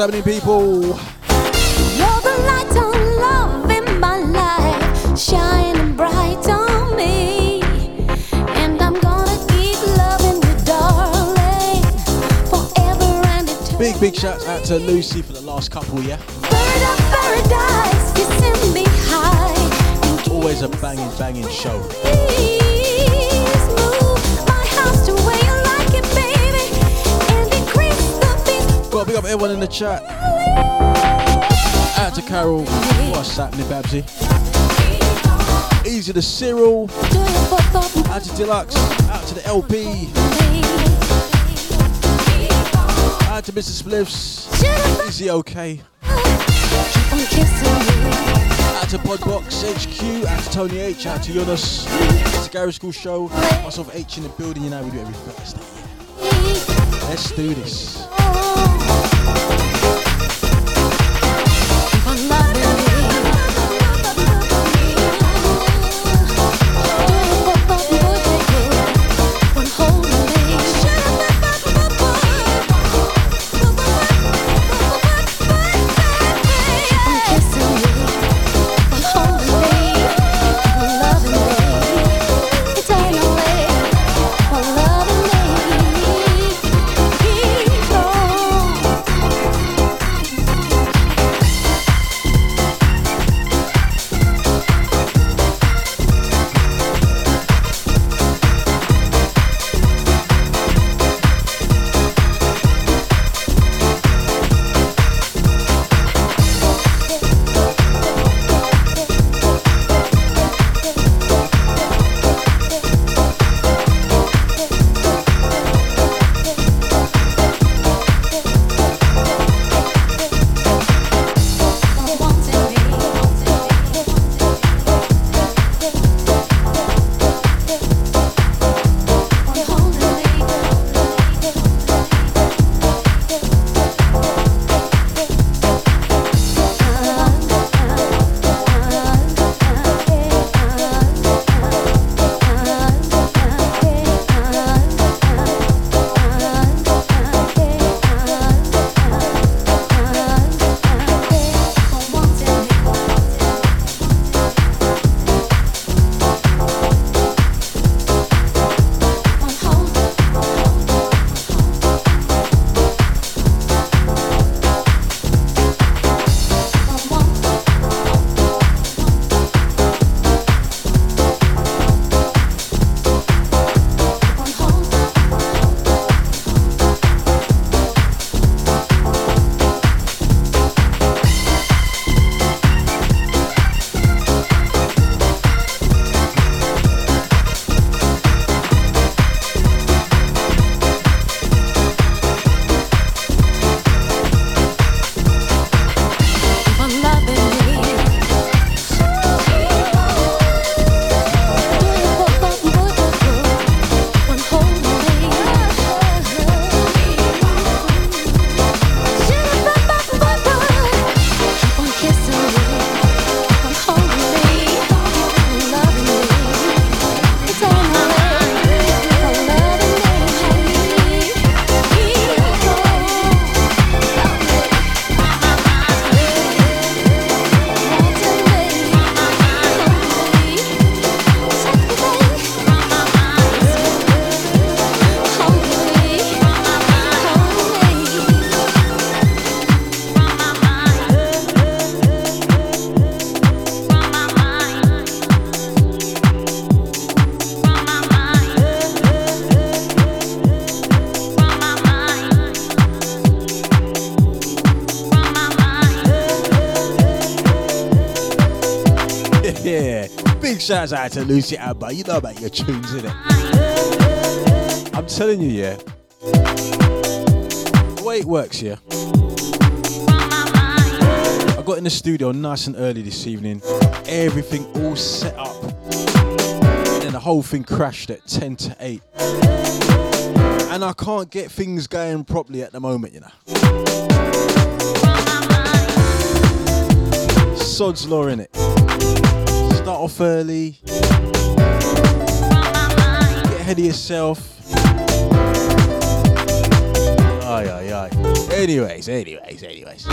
70p Deluxe. Out to the LP. Out to Mr. Spliffs. Is he okay? Out to Podbox HQ. Out to Tony H. Out to Jonas. It's a Garage Skool show. Myself H in the building. You know we do every Thursday. Let's do this. Shouts out to Lucy Amber. You know about your tunes, innit? I'm telling you, yeah. The way it works, yeah. I got in the studio nice and early this evening. Everything all set up. And then the whole thing crashed at 10 to 8. And I can't get things going properly at the moment, you know. Sod's law in it. Start off early. Get ahead of yourself. Aye, aye, aye. Anyways, anyways, anyways.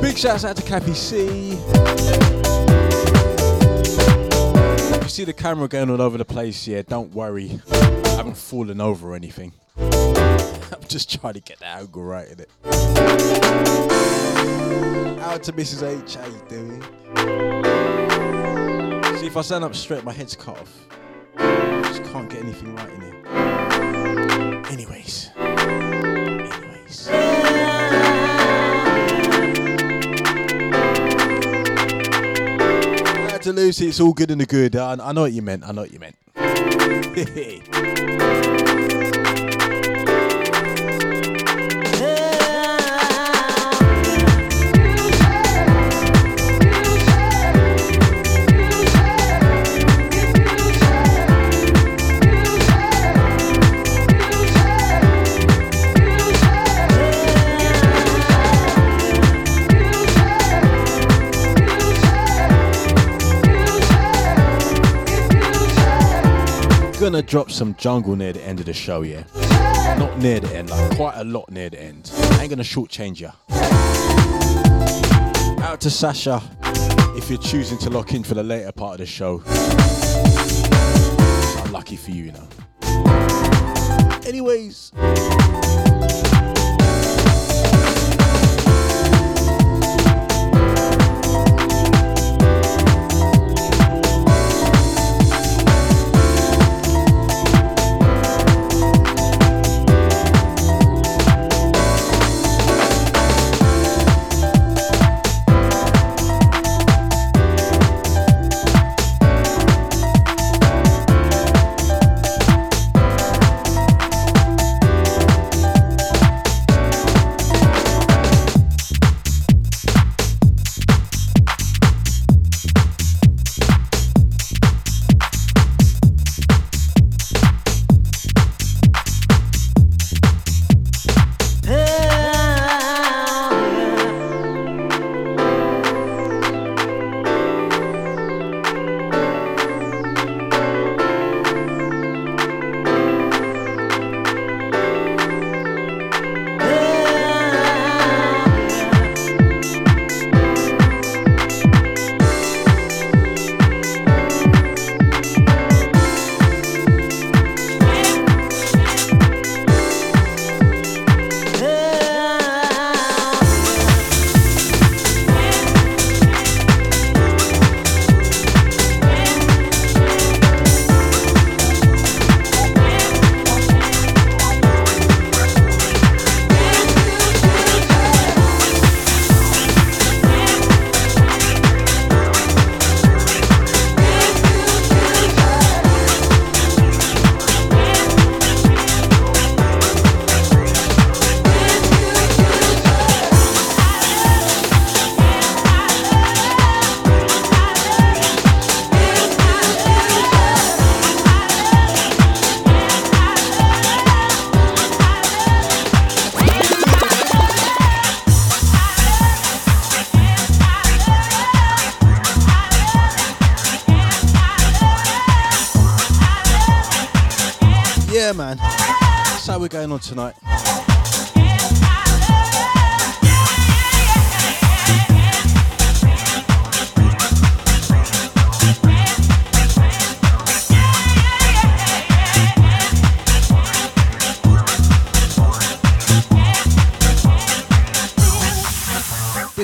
Big shouts out to Cappy C. You see the camera going all over the place, yeah, don't worry. I haven't fallen over or anything. I'm just trying to get the angle right in it. Out to Mrs. H, how you doing? See, if I stand up straight, my head's cut off. Just can't get anything right in here. Anyways. Anyways. Out to Lucy, it's all good in the good. I, I know what you meant. I know what you meant. Gonna drop some jungle near the end of the show, yeah. Not near the end, like quite a lot near the end. I ain't gonna shortchange ya. Out to Sasha, if you're choosing to lock in for the later part of the show. Lucky for you, you know. Anyways.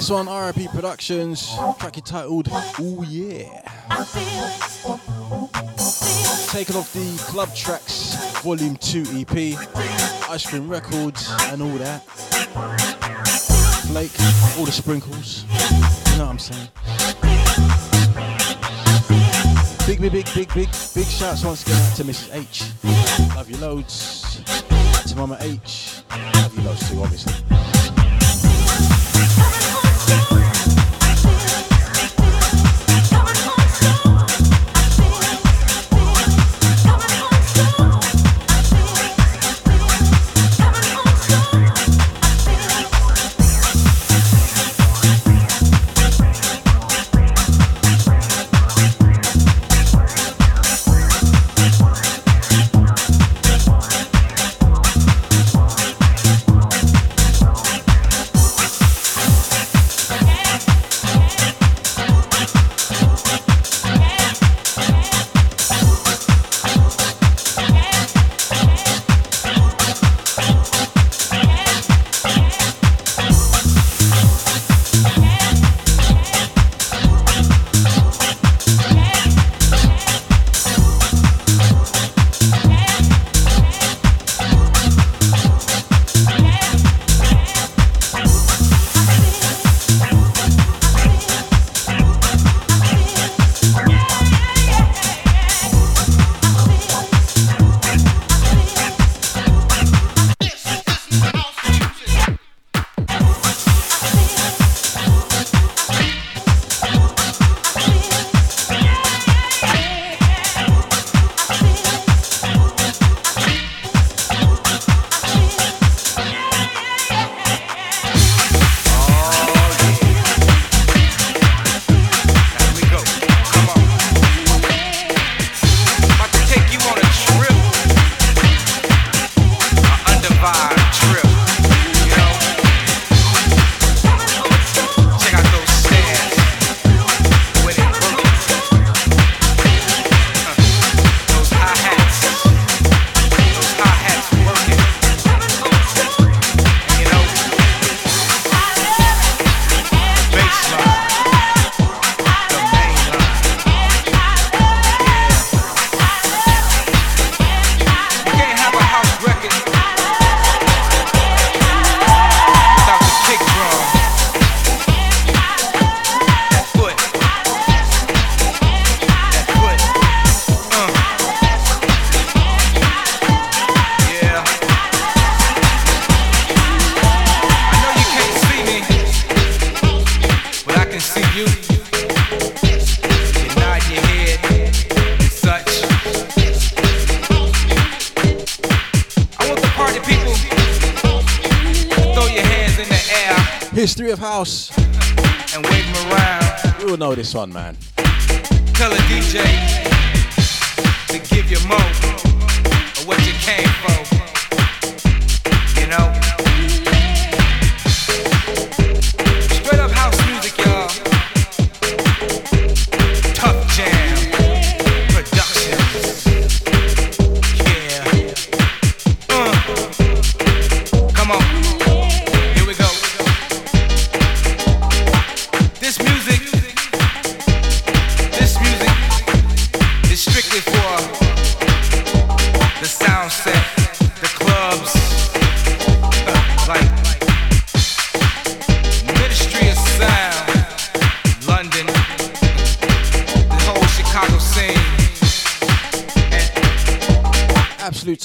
This one, RIP Productions, track entitled Oh Yeah. Taken off the Club Tracks Volume 2 EP, Ice Cream Records, and all that. Flake, all the sprinkles. You know what I'm saying? Big, big, big, big, big, big shouts once again out to Mrs. H. Love you loads. To Mama H. Love you loads too, obviously. on, man.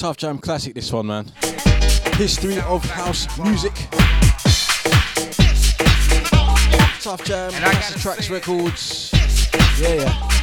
Tuff Jam classic, this one, man. History of house music. Tuff Jam, Master Tracks Records. Yeah, yeah.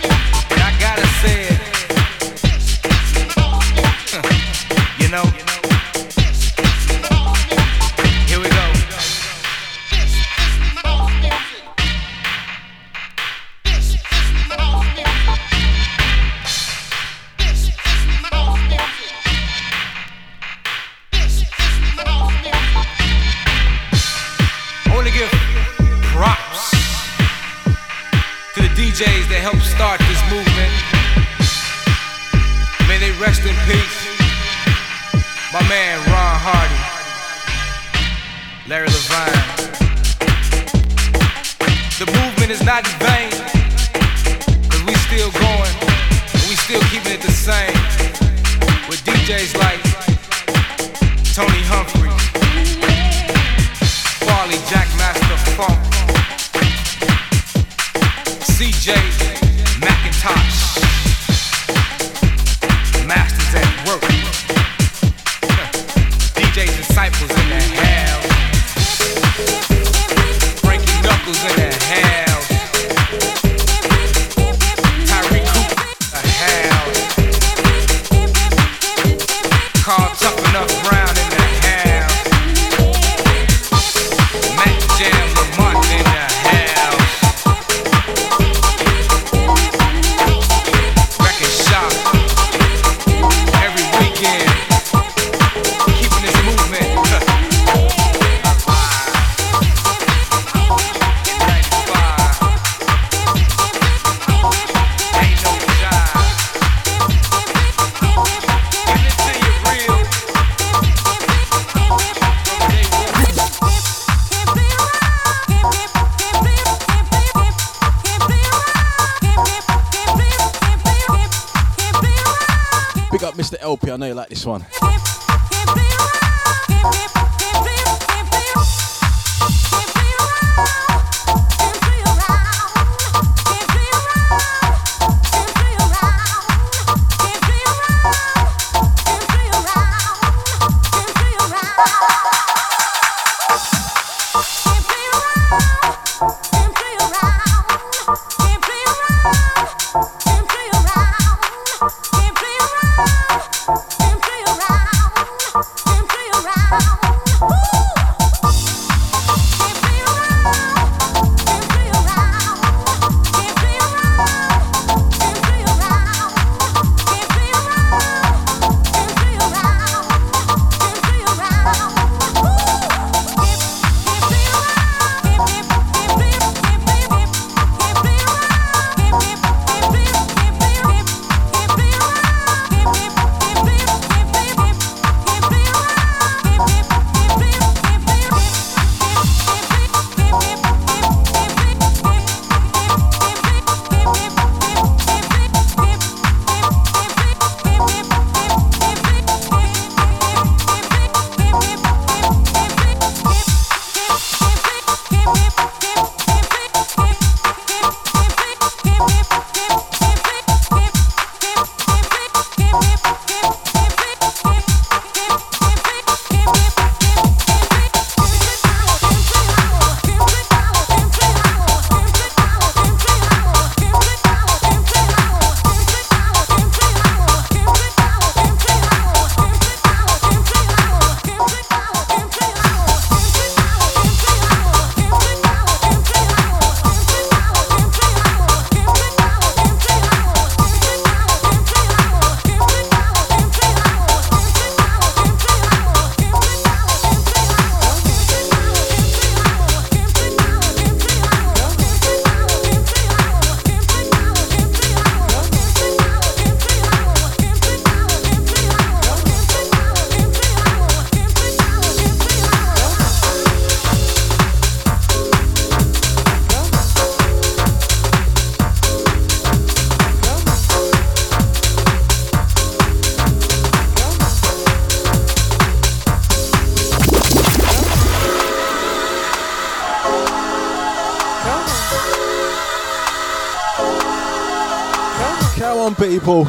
People.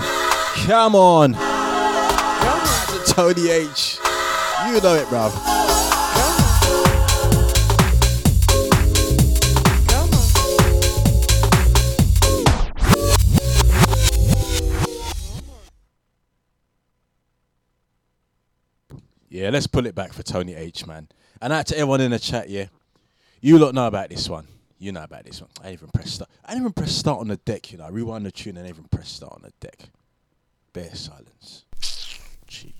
Come on. To Tony H. You know it, bruv. Come on. Yeah, let's pull it back for Tony H, man. And out to everyone in the chat, yeah. You lot know about this one. You know about this one. I even pressed start. Even press start on the deck, you know. I rewind the tune and even press start on the deck. Bare silence. Gee.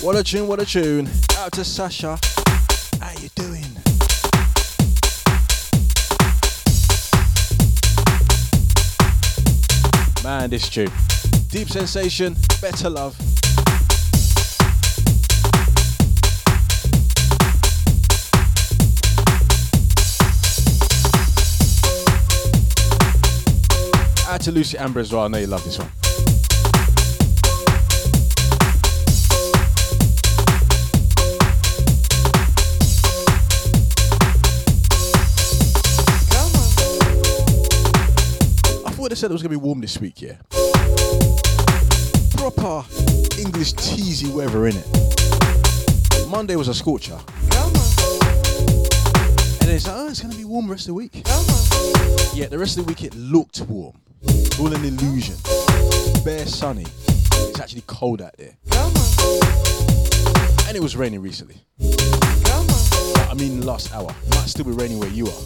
What a tune, what a tune. Out to Sasha. How you doing? Man, this tune. Deep sensation, better love. Out to Lucy Amber as well. I know you love this one. I thought they said it was gonna be warm this week, yeah. Proper English teasy weather in it. Monday was a scorcher. And then it's like, oh, it's gonna be warm the rest of the week. Yeah, the rest of the week it looked warm. All an illusion. Bare sunny. It's actually cold out there. And it was raining recently. I mean, last hour. Might still be raining where you are.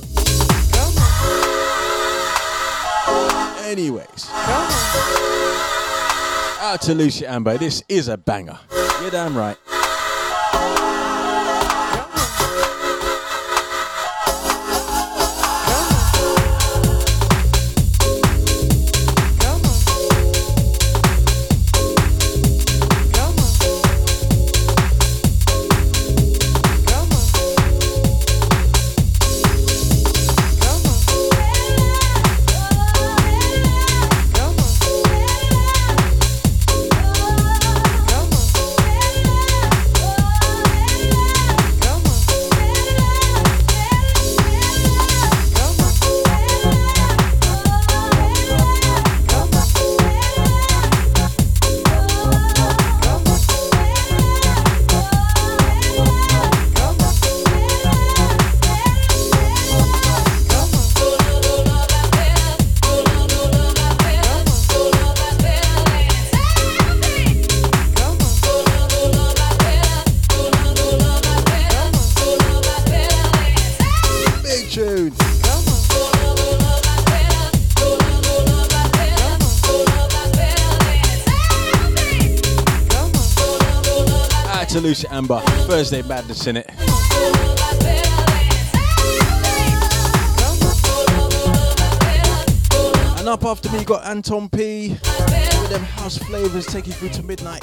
Anyways. Out to Lucy Amber. This is a banger. You're damn right. Amber. Thursday madness in it. And up after me, you got Anton P. With them house flavors taking you through to midnight.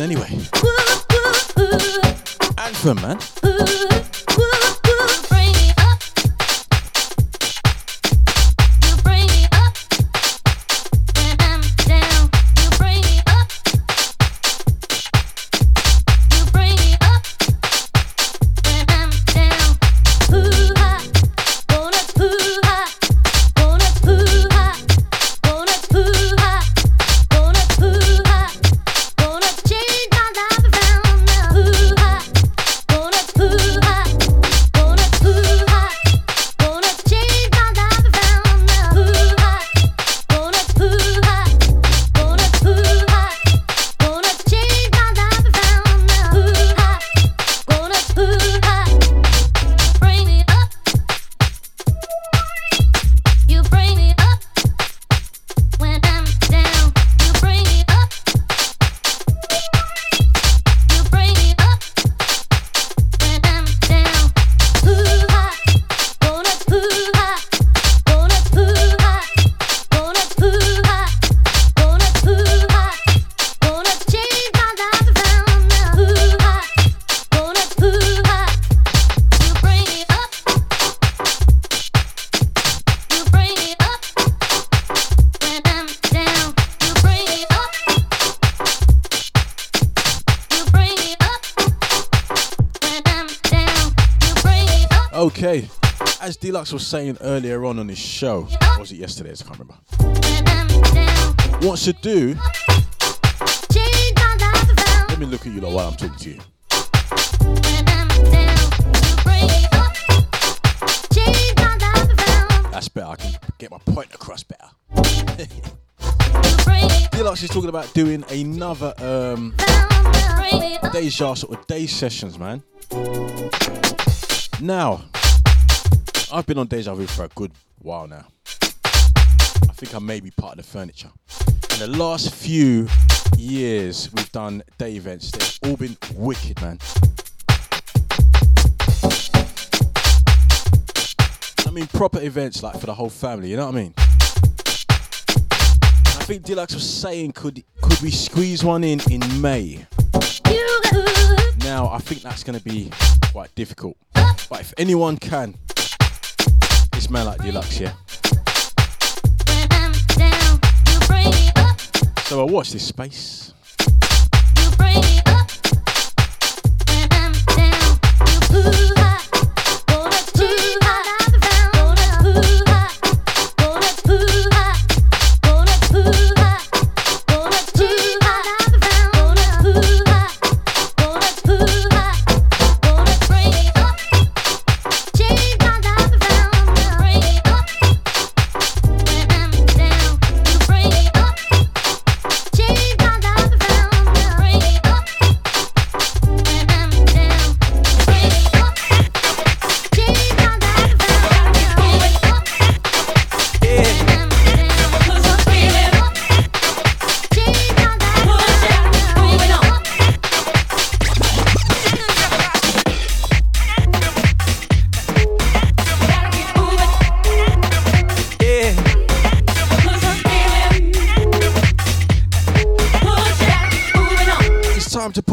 Anyway. As was saying earlier on on his show, was it yesterday? I can't remember. Wants to do. Let me look at you like while I'm talking to you. That's better. I can get my point across better. Deluxe is talking about doing another um, Deja sort of day sessions, man. Now, I've been on Deja Vu for a good while now. I think I may be part of the furniture. In the last few years, we've done day events. They've all been wicked, man. I mean, proper events like for the whole family. You know what I mean? I think Deluxe was saying, could could we squeeze one in in May? Now, I think that's going to be quite difficult. But if anyone can, man like Deluxe, yeah. So I watch this space. It's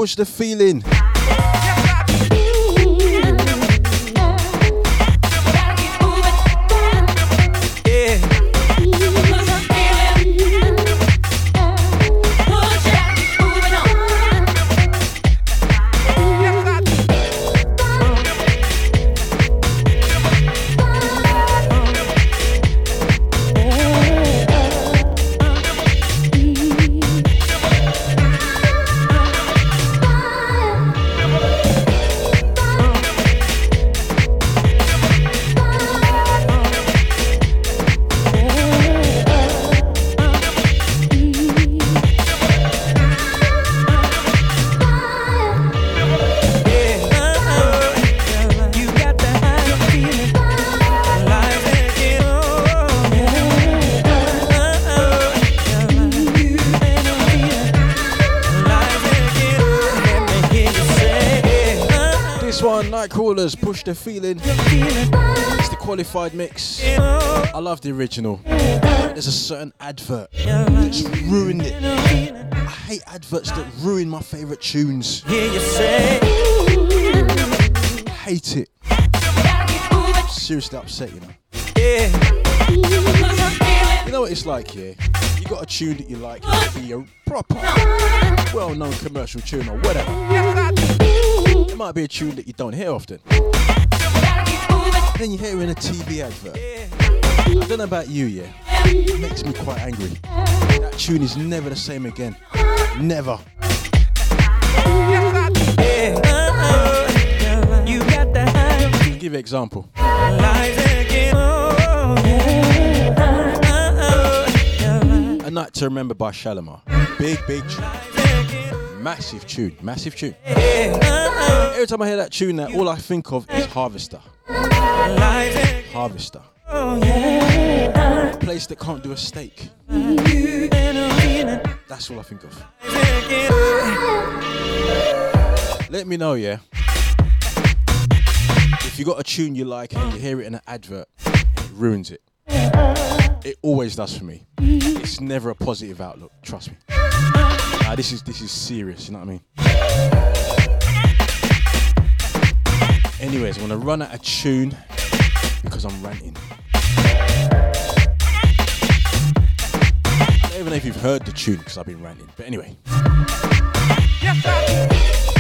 push the feeling. Push the feeling. It's the qualified mix. I love the original. There's a certain advert that's ruined it. I hate adverts that ruin my favourite tunes. Hate it. Seriously upset, you know. You know what it's like, yeah? You got a tune that you like, be a proper, well known commercial tune or whatever. Might be a tune that you don't hear often. Then you hear it in a TV advert. I don't know about you, yeah? It makes me quite angry. That tune is never the same again. Never. Give example. A Night to Remember by Shalamar. Big, big tune. Massive tune. Massive tune. Every time I hear that tune, now, all I think of is Harvester. Harvester. A place that can't do a steak. That's all I think of. Let me know, yeah. If you got a tune you like and you hear it in an advert, it ruins it. It always does for me. It's never a positive outlook. Trust me. Nah, this is this is serious. You know what I mean? Anyways, I'm gonna run out a tune because I'm ranting. I don't even know if you've heard the tune because I've been ranting. But anyway. I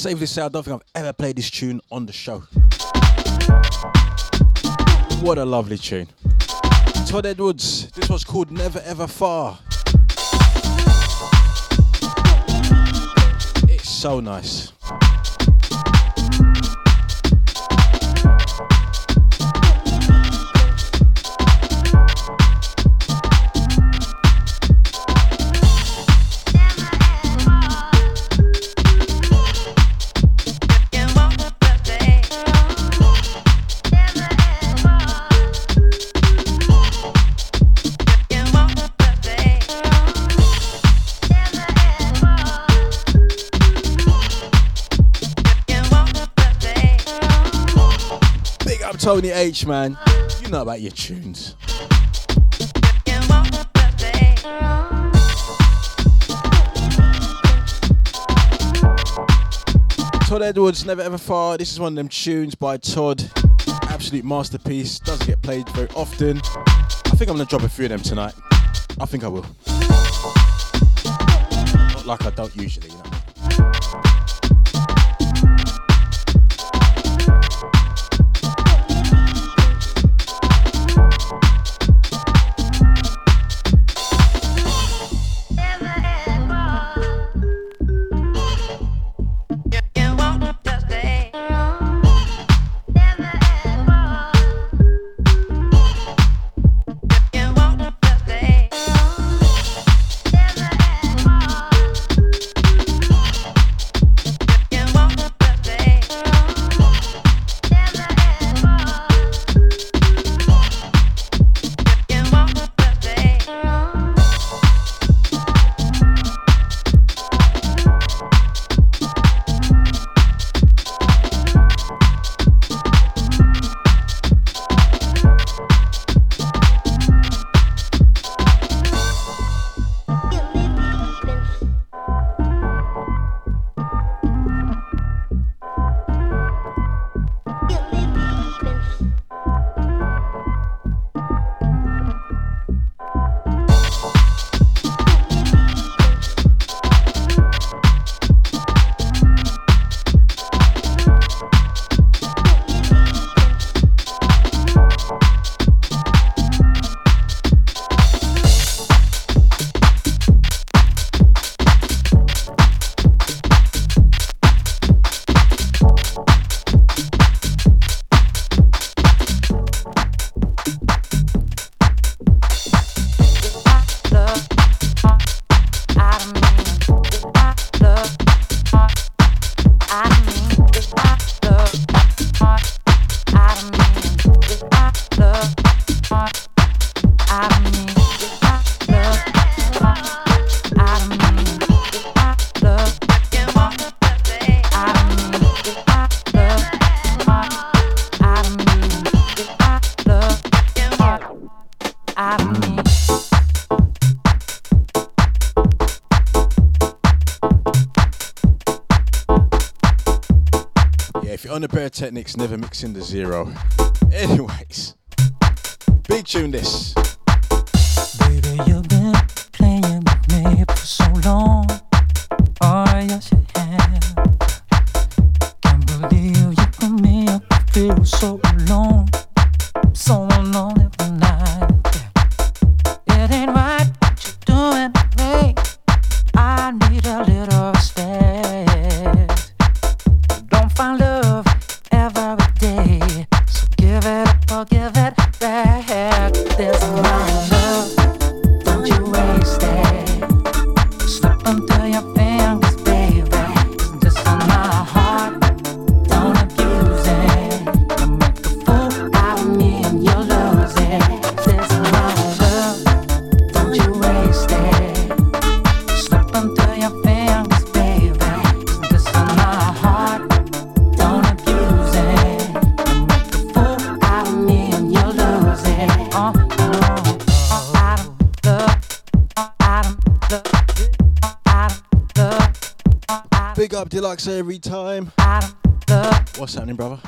safely say I don't think I've ever played this tune on the show. What a lovely tune. Todd Edwards, this was called Never Ever Far. It's so nice. Tony H, man. You know about your tunes. Todd Edwards, Never Ever Far. This is one of them tunes by Todd. Absolute masterpiece. Doesn't get played very often. I think I'm gonna drop a few of them tonight. I think I will. Not like I don't usually, you know. Technics never mixing the zero. Anyways, big tune this. Baby, you've been playing with me for so long. Oh, yes, you have. Can't believe you put me up, feel so alone. every time. What's happening, brother?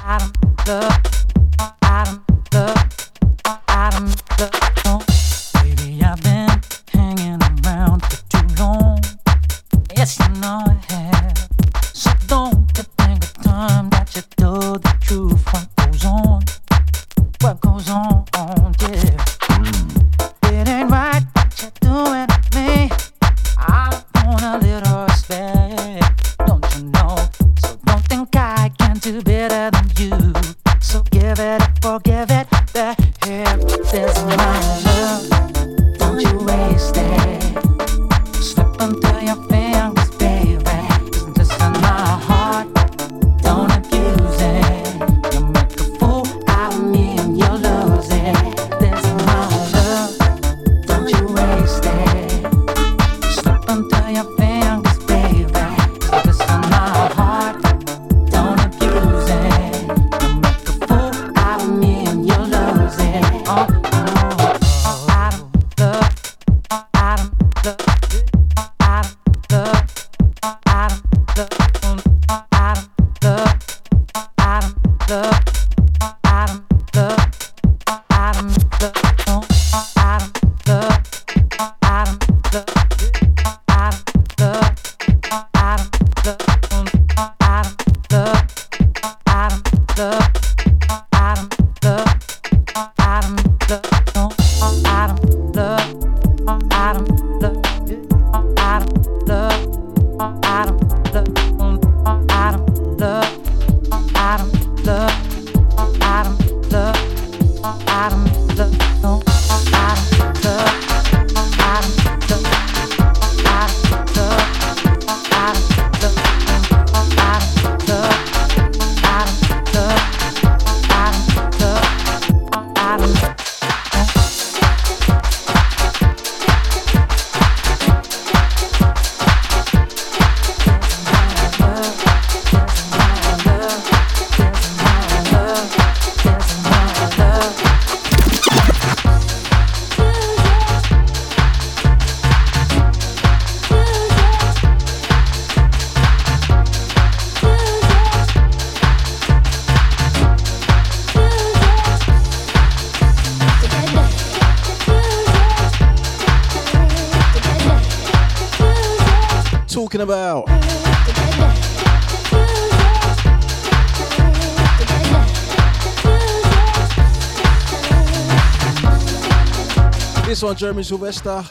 on Jeremy Sylvester.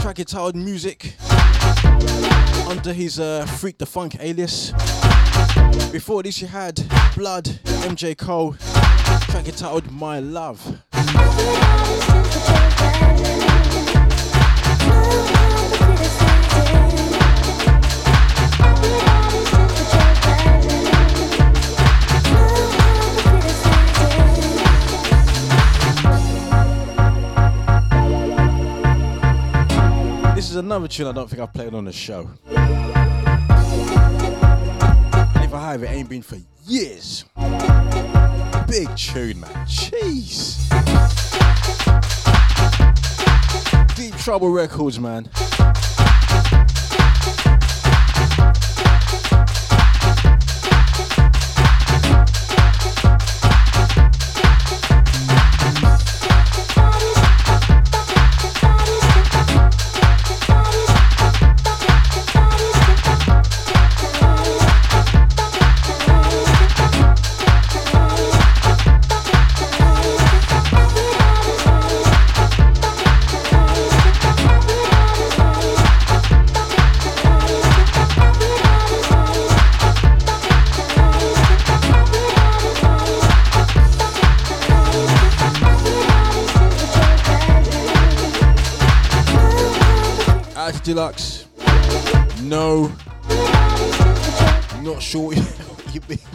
Track entitled Music under his uh, Freak the Funk alias. Before this, you had Blood, MJ Cole. Track entitled My Love. is another tune I don't think I've played on the show. And if I have, it ain't been for years. Big tune, man. Jeez. Deep Trouble Records, man. Deluxe. No. Not sure you.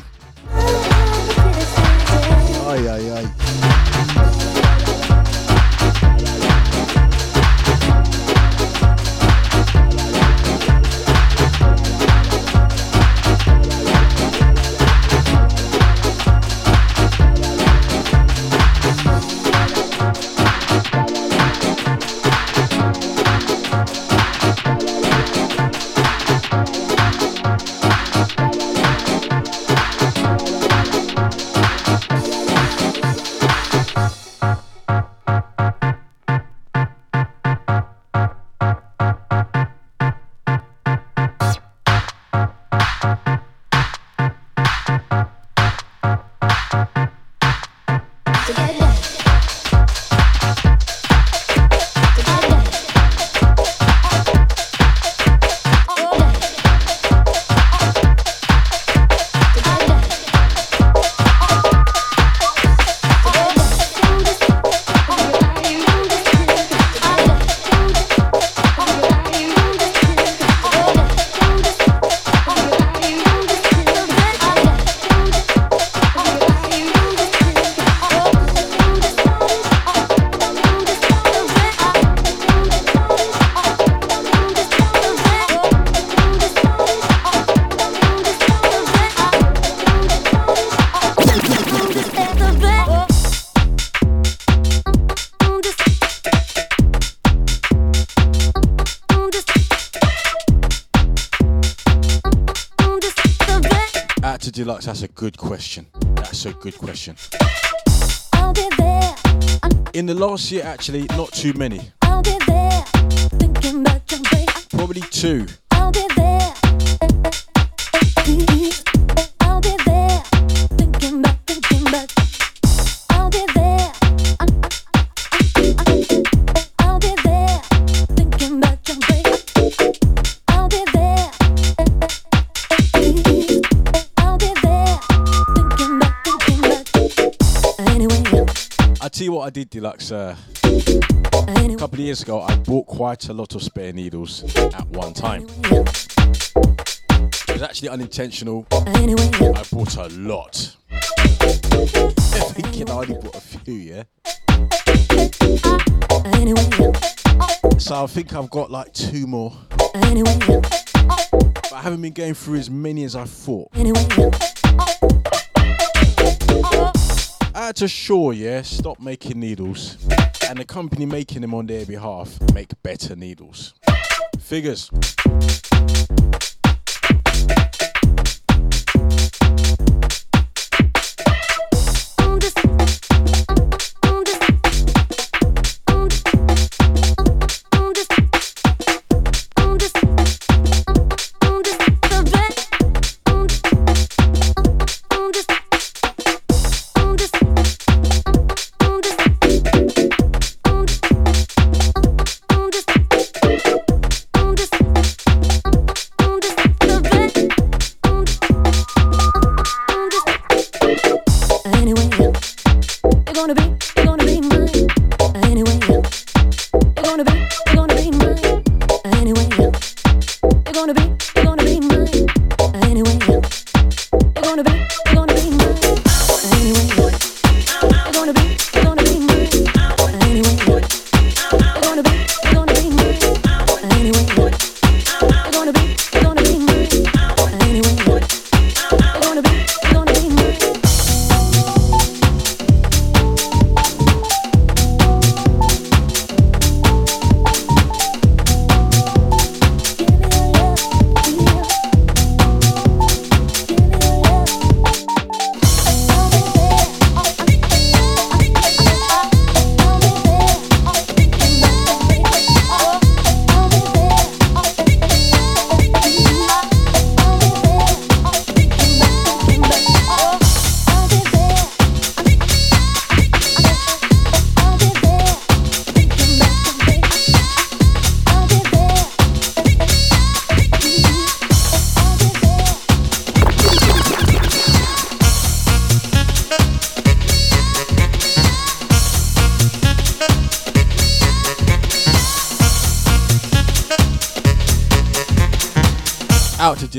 A good question. I'll be there. In the last year, actually, not too many. I'll be there. Thinking about your. Probably two. I tell you what I did, Deluxe. Uh, a couple of years ago, I bought quite a lot of spare needles at one time. It was actually unintentional. I bought a lot. Thinking I only bought a few, yeah? So I think I've got like two more. But I haven't been going through as many as I thought. Out to Shaw, yeah, stop making needles. And the company making them on their behalf make better needles. Figures.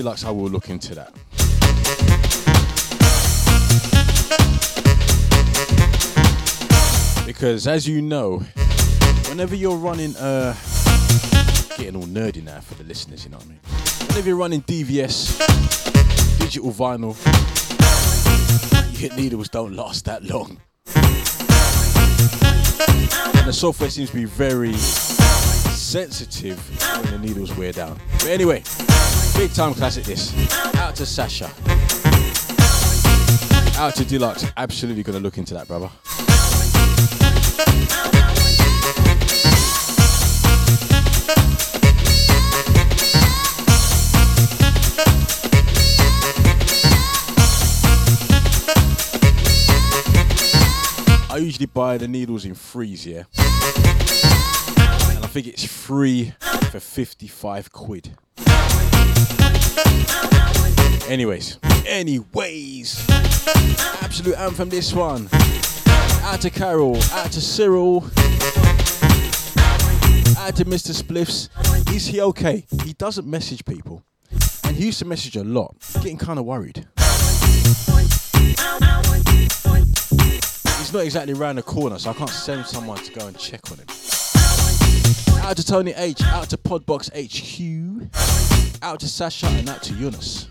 Deluxe, I will look into that. Because as you know, whenever you're running, uh, getting all nerdy now for the listeners, you know what I mean? Whenever you're running DVS, digital vinyl, your needles don't last that long. And the software seems to be very sensitive when the needles wear down. But anyway, big time classic this. Out to Sasha. Out to Deluxe. Absolutely gonna look into that, brother. I usually buy the needles in threes, yeah. And I think it's free for 55 quid. Anyways, anyways, absolute anthem this one. Out to Carol, out to Cyril, out to Mr. Spliffs. Is he okay? He doesn't message people. And he used to message a lot. Getting kind of worried. He's not exactly around the corner, so I can't send someone to go and check on him. Out to Tony H, out to Podbox HQ, out to Sasha, and out to Yunus.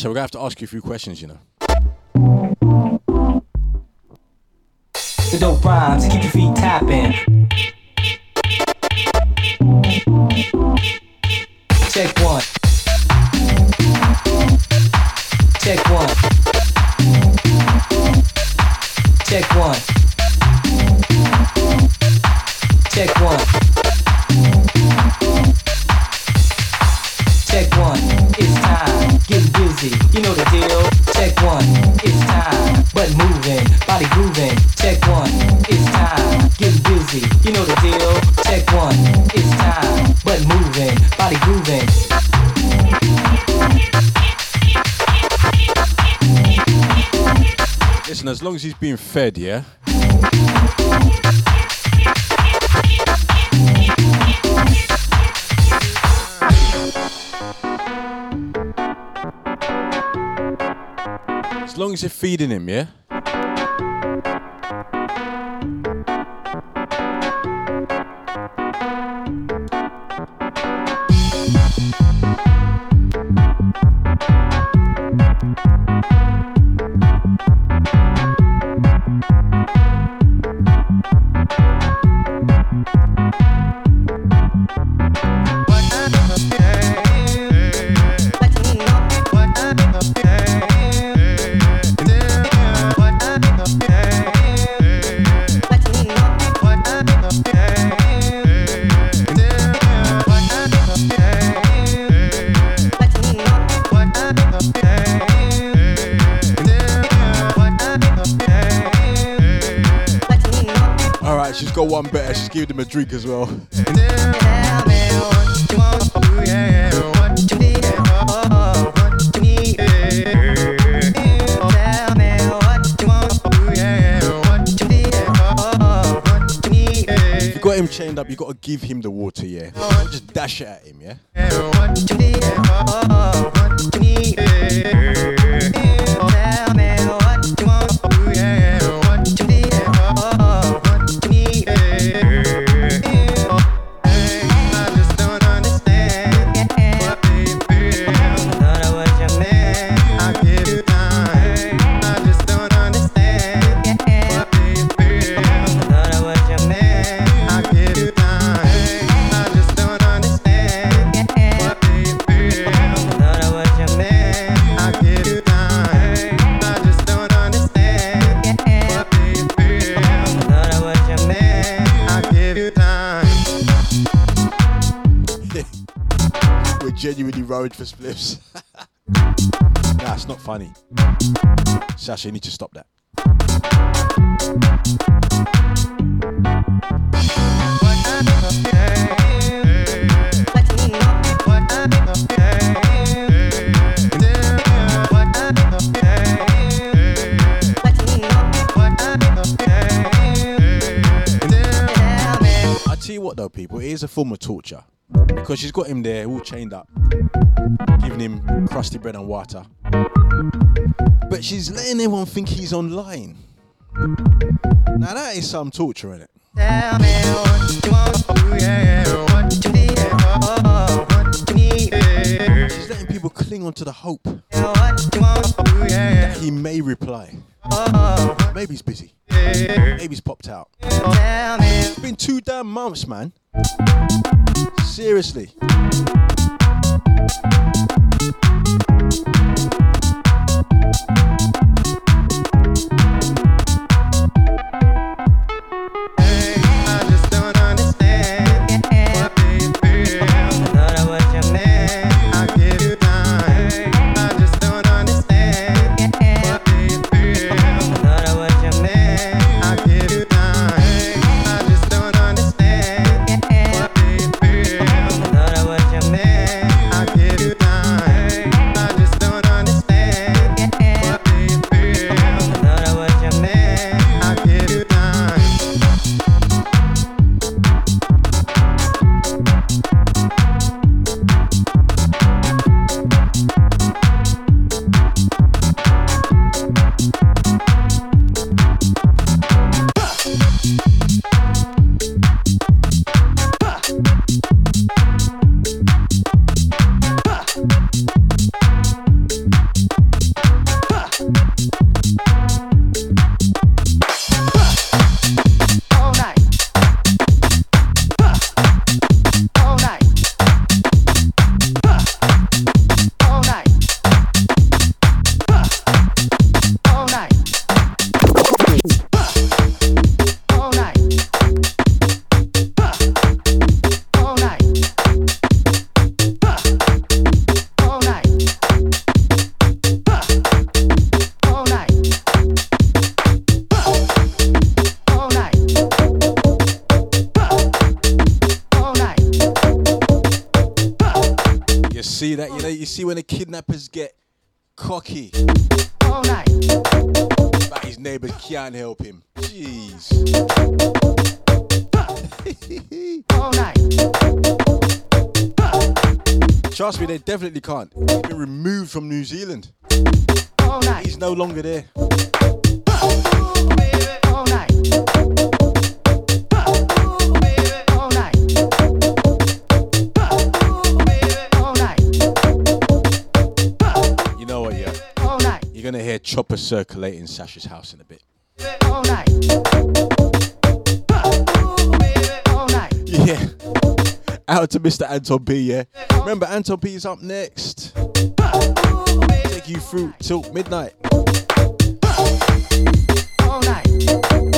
Sasha, we're gonna have to ask you a few questions. You know. The dope rhymes, keep your feet tapping. You know the deal. Check one. It's time. But moving. Body grooving. Check one. It's time. Getting busy. You know the deal. Check one. It's time. But moving. Body grooving. Listen, as long as he's being fed, yeah. Long as you're feeding him, yeah. Him a as well. You got him chained up, you got to give him the water, yeah. Don't just dash it at him, spliffs. nah, it's not funny. Sasha, you need to stop that. I tell you what though, people, it is a form of torture. Because she's got him there all chained up, giving him crusty bread and water. But she's letting everyone think he's online. Now that is some torture, innit? She's letting people cling onto the hope that he may reply. Maybe he's busy. Maybe he's popped out. It's been two damn months, man. Seriously. Trust me, they definitely can't. He's been removed from New Zealand. He's no longer there. You know what, yeah? You're gonna hear chopper circulating Sasha's house in a bit. Yeah. Out to Mr. Anton P, yeah? Remember, Anton P is up next. Take you through till midnight. All night.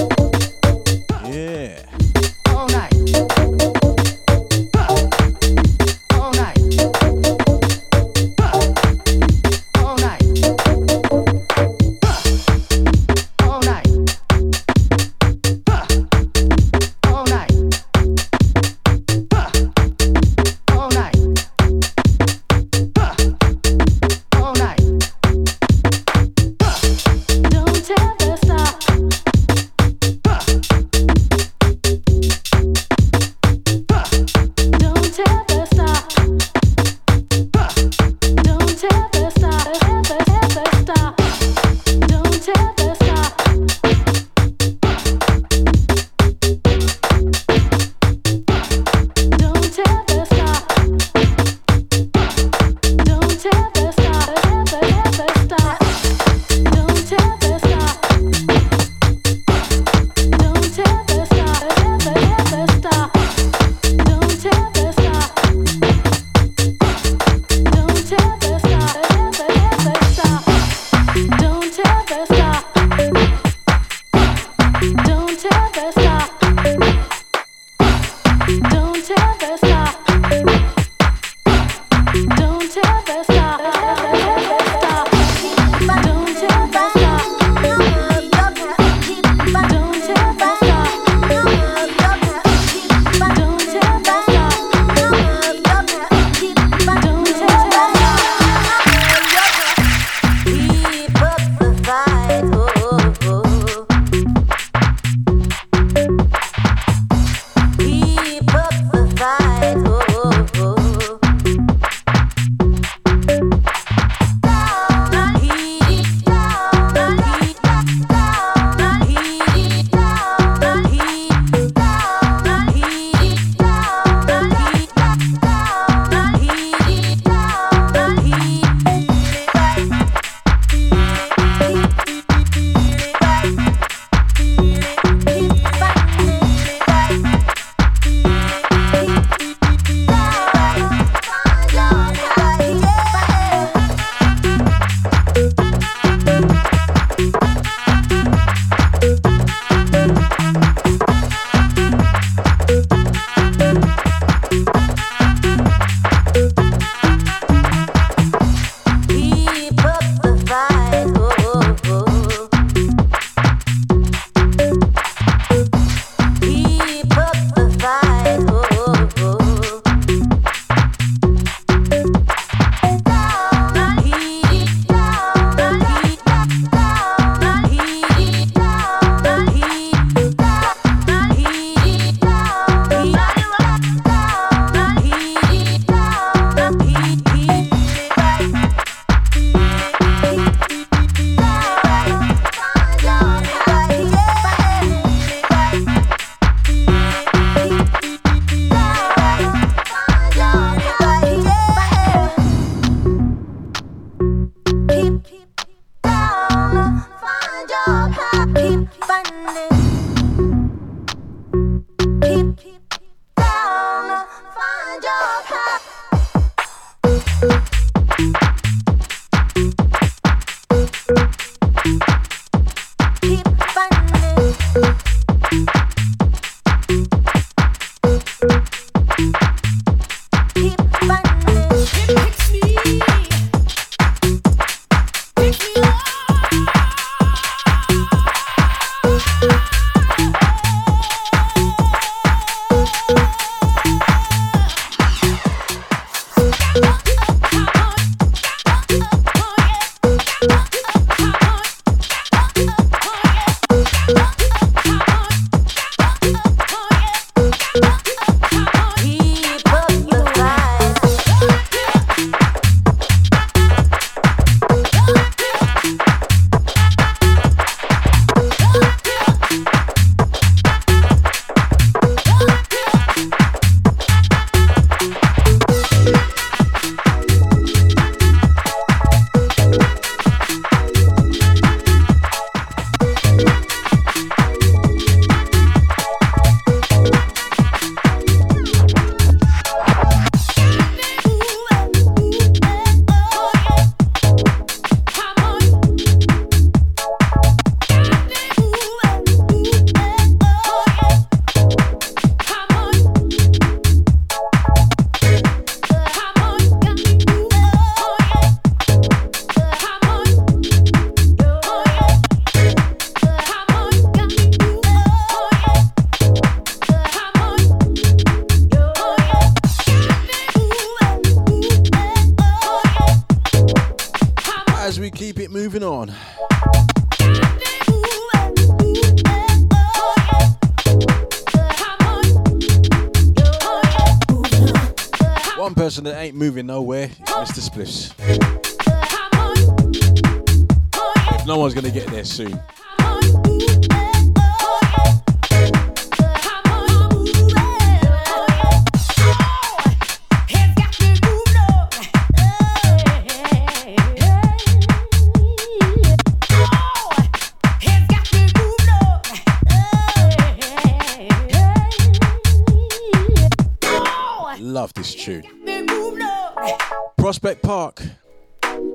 Prospect Park.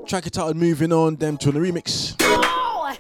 Track it titled Moving On, them to the remix. Watch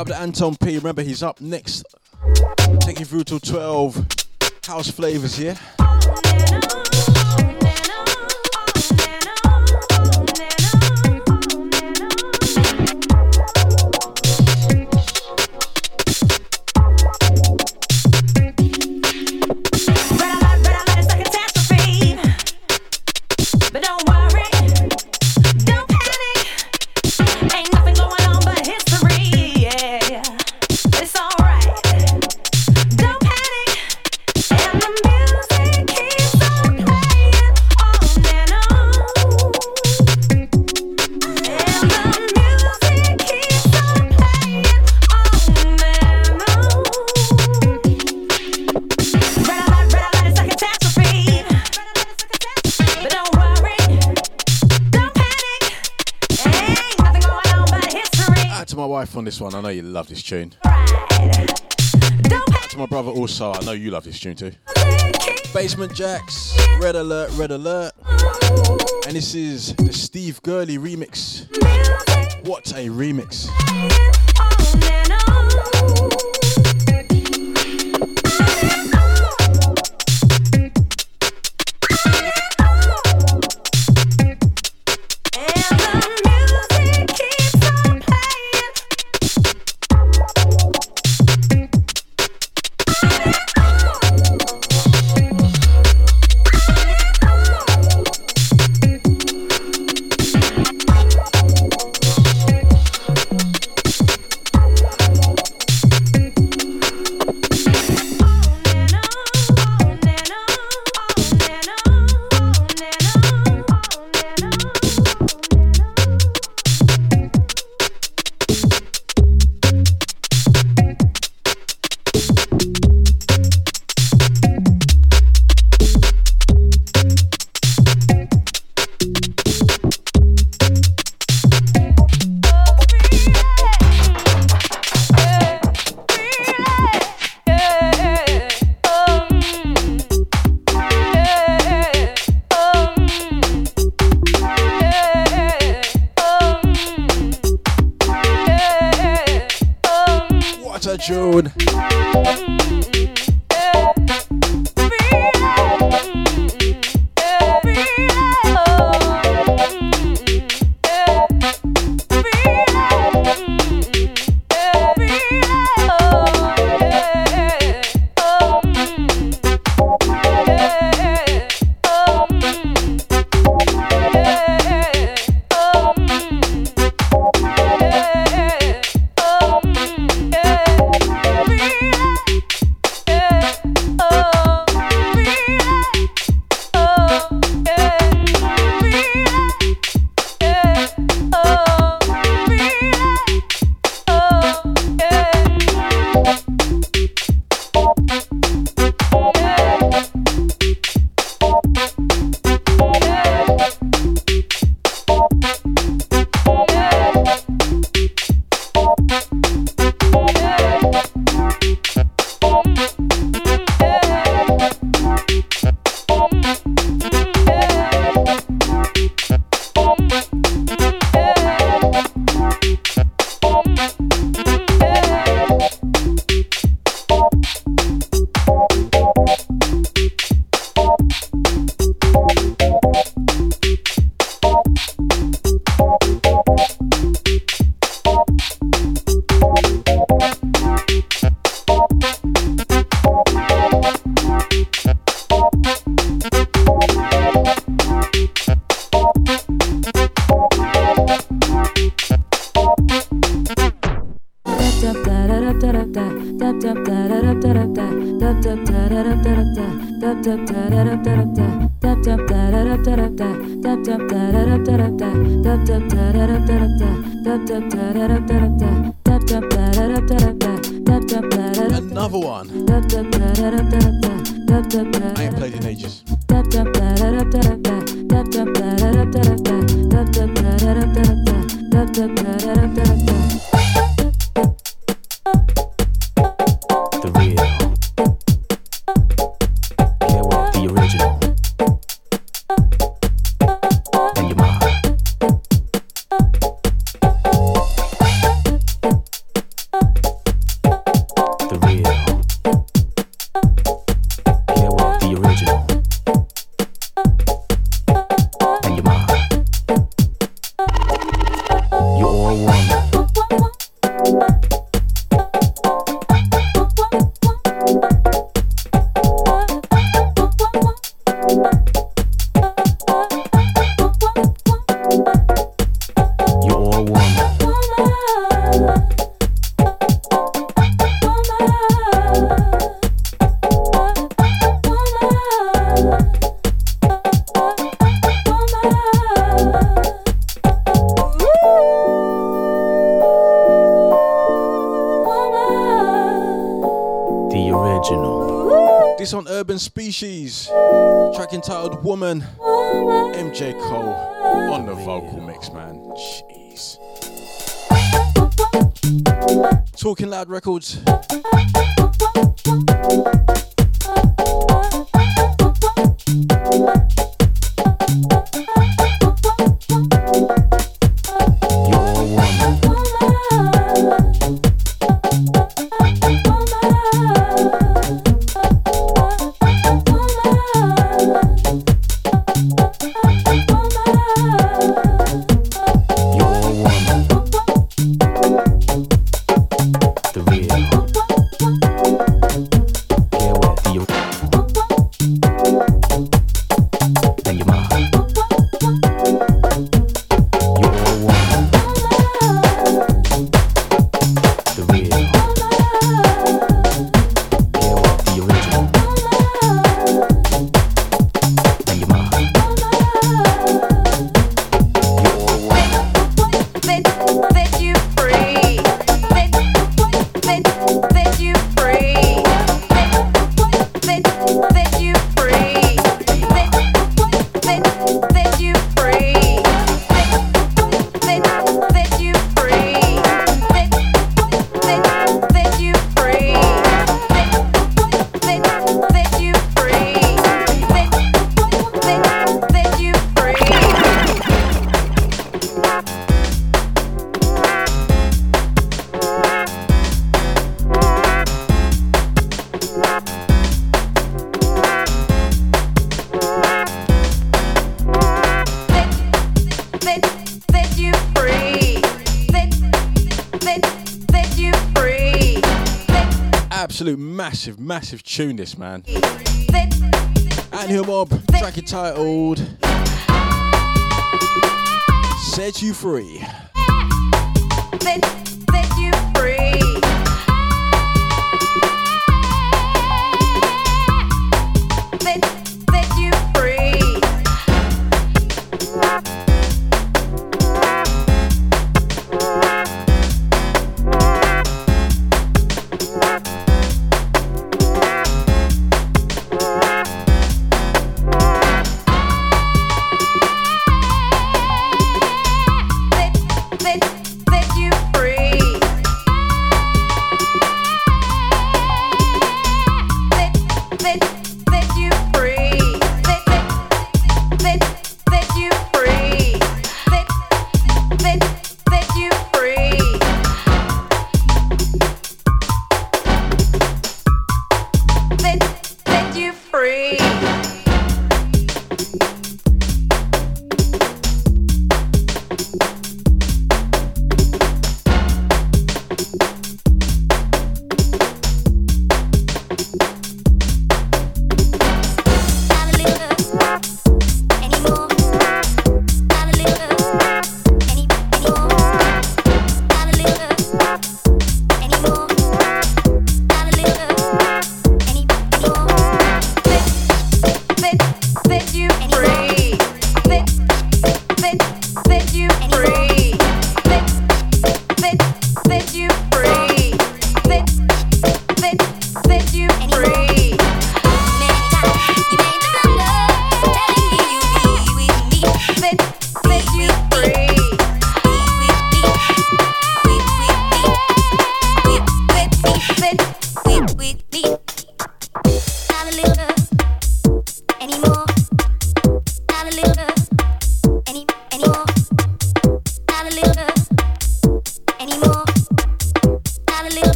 up to Anton P. Remember, he's up next. Take you through till 12. House flavors here. This one. I know you love this tune. To my brother also, I know you love this tune too. Basement Jaxx, Red Alert, Red Alert. And this is the Steve Gurley remix. What a remix. man. Jeez. Talking Loud Records. massive tune, this man. Anthony Mob, track entitled Set You Free.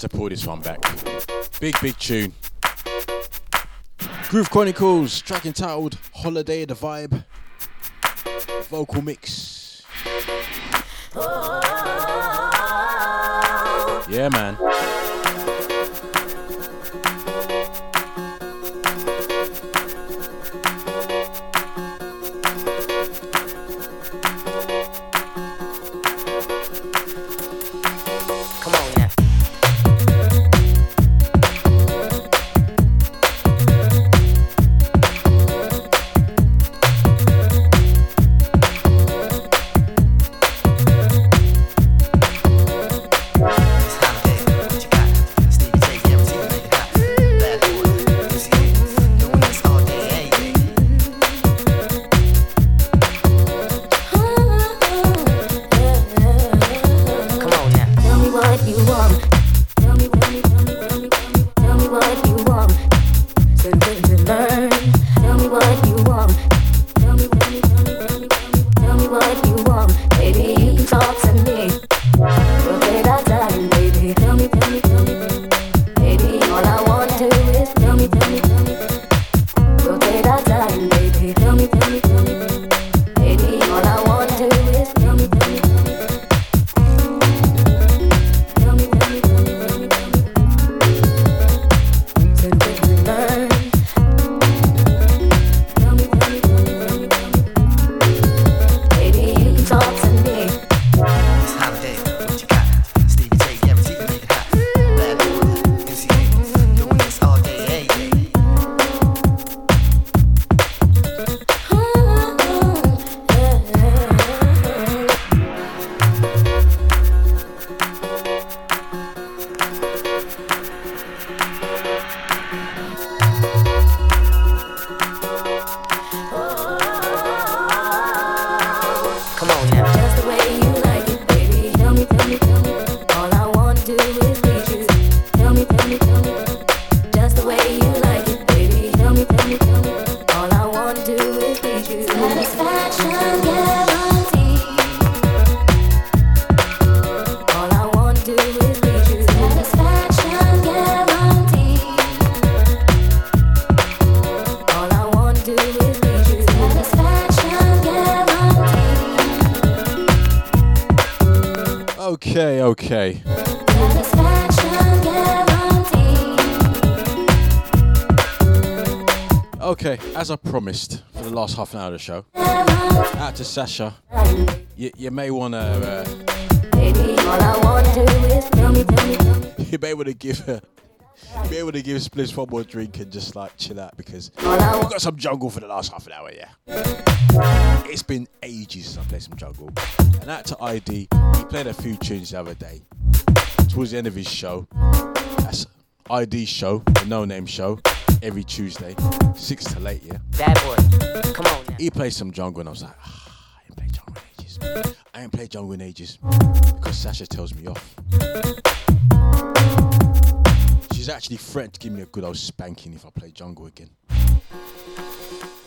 To pull this one back. Big, big tune. Groove Chronicles, track entitled Holiday the Vibe. Vocal mix. Yeah, man. Last half an hour of the show, out to Sasha. You, you may want to uh, you may want to give her may want to give Splish one more drink and just like chill out because we've got some jungle for the last half an hour, yeah. It's been ages since I played some jungle. And out to ID, he played a few tunes the other day. Towards the end of his show. That's ID show, the no name show, every Tuesday, six to late, yeah. Bad boy. Come on now. He played some jungle and I was like, ah, I ain't played jungle in ages. I ain't played jungle in ages because Sasha tells me off. She's actually threatened to give me a good old spanking if I play jungle again.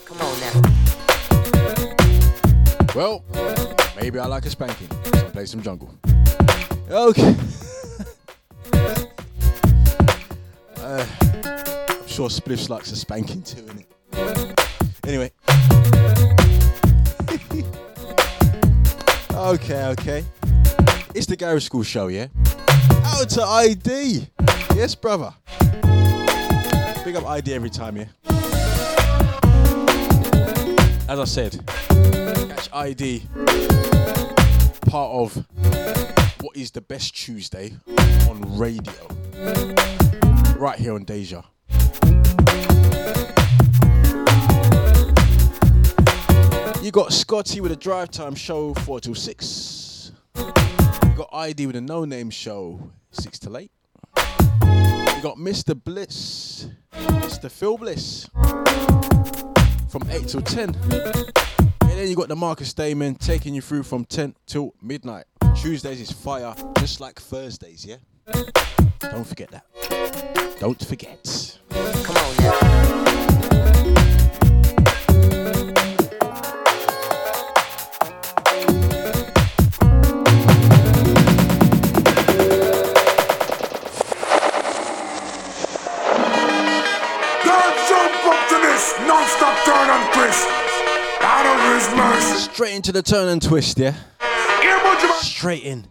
Come on now. Well, maybe I like a spanking, so I play some jungle. Okay. uh, I'm sure Spliffs likes a spanking too, innit? Anyway. okay, okay. It's the Garage Skool show, yeah? Out to ID. Yes, brother. Big up ID every time, yeah? As I said, Catch ID, part of what is the best Tuesday on radio, right here on Deja. You got Scotty with a drive time show 4 till 6. You got ID with a no name show 6 till 8. You got Mr. Bliss, Mr. Phil Bliss from 8 till 10. And then you got the Marcus Damon taking you through from 10 till midnight. Tuesdays is fire, just like Thursdays, yeah? Don't forget that. Don't forget. Come on Straight into the turn and twist, yeah? Straight in.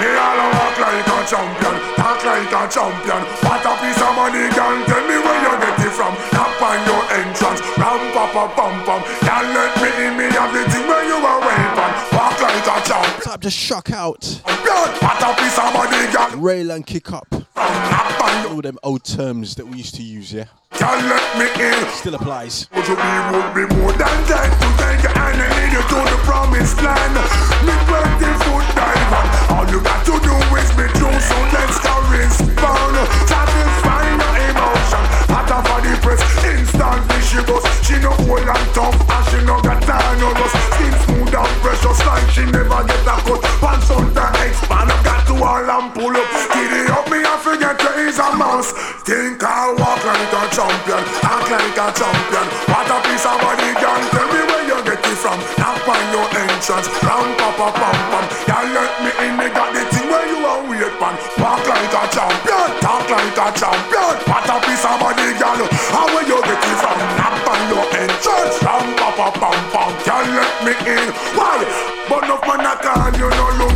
Me all walk like a champion, talk like a champion. What a piece of money, girl. Tell me where you get it from. Knock on your entrance, ram pa pa pum pum. Can't let me in, me have the thing where you are waiting. Walk like a champion. Time to shock out. What a piece of money, girl. Raylan kick up. Knock on your All them old terms that we used to use, yeah? Can't let me in. Still applies. Would you be, would be more than dead to take your hand and lead you to the promised land? Me 20 foot dive. All you got to do is be true, so let's go respond. Satisfy your emotion. Press, instantly she goes. She no old and tough, and she no got time no rust. Skin smooth and precious like she never get a cut. Pants on the expand, I got to all and pull up. Giddy up, me I forget to is a mouse. Think I walk like a champion, act like a champion. What a piece of body, girl. Tell me where you get it from. Knock on your entrance, ram pa pa pam pam. Y'all let me in, me got the thing where you are wait pan. Walk like a champion, talk like a champion. What a piece of pam pam. Y'all let me in. Why? But no man a call you no for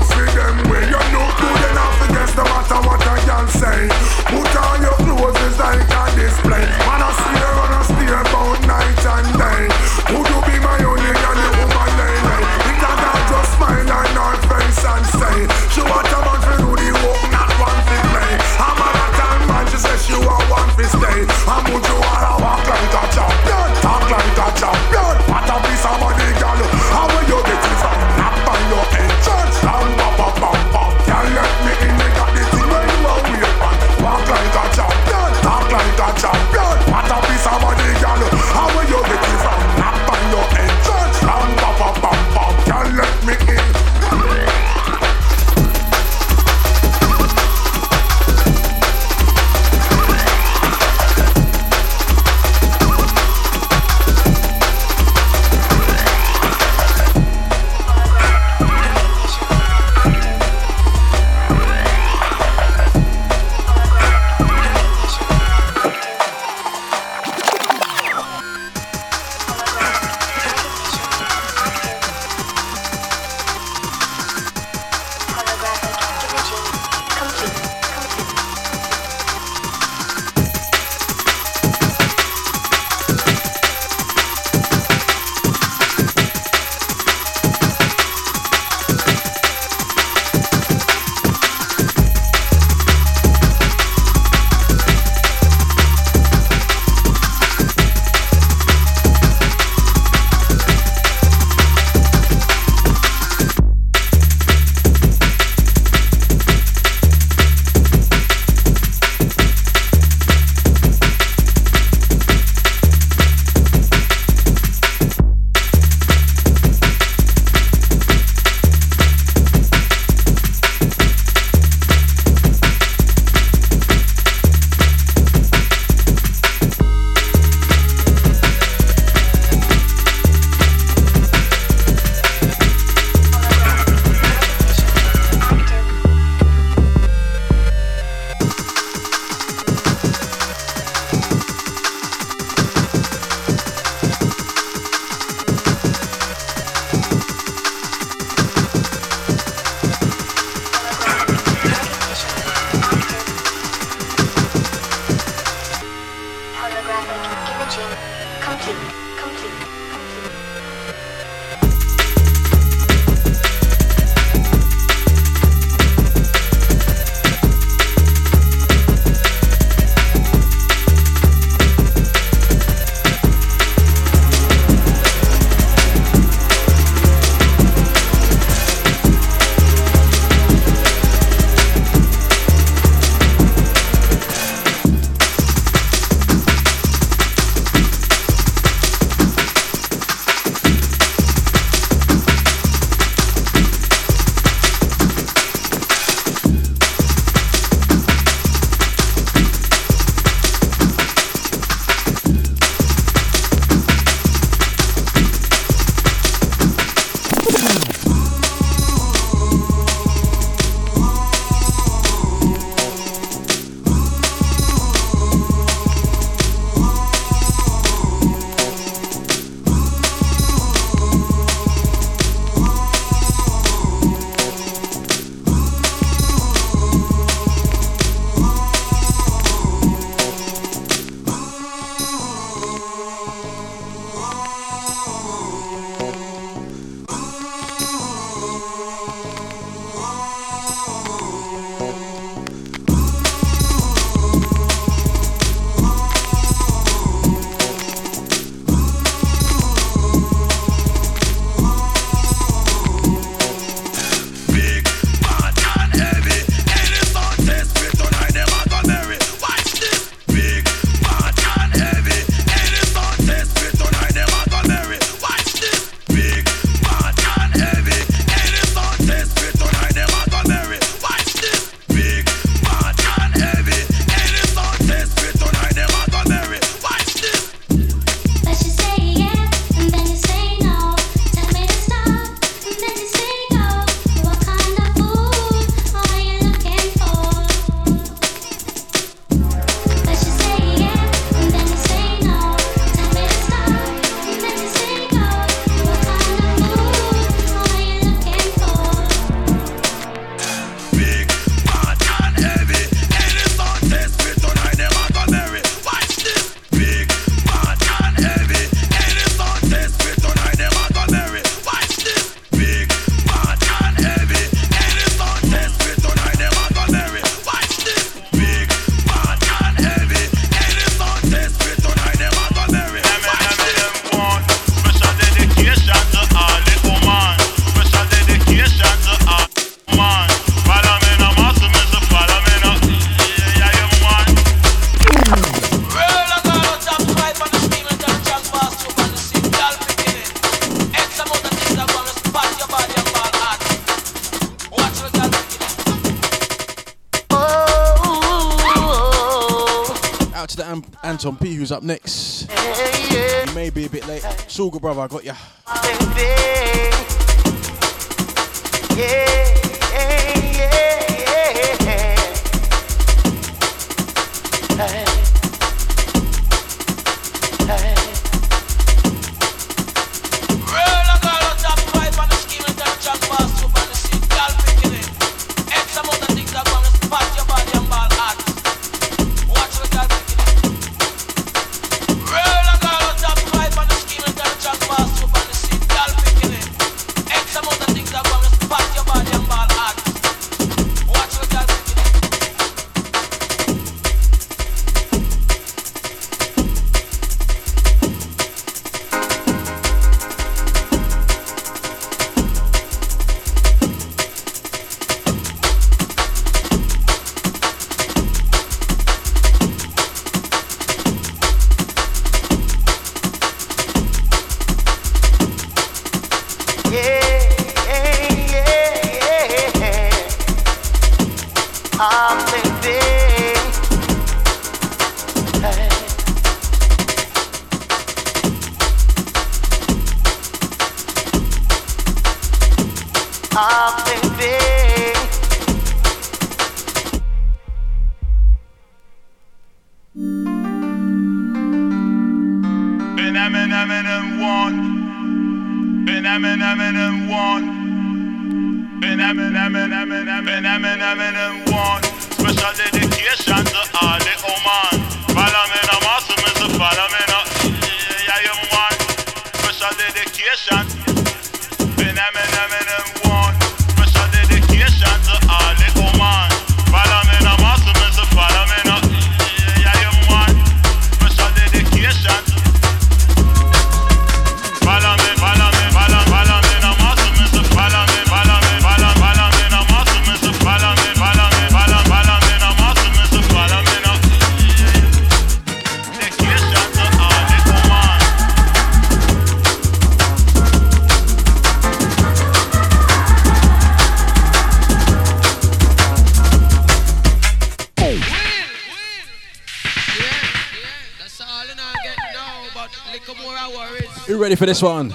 Tom P, who's up next. Hey, yeah. You may be a bit late. Sugar, brother, I got ya. for this one.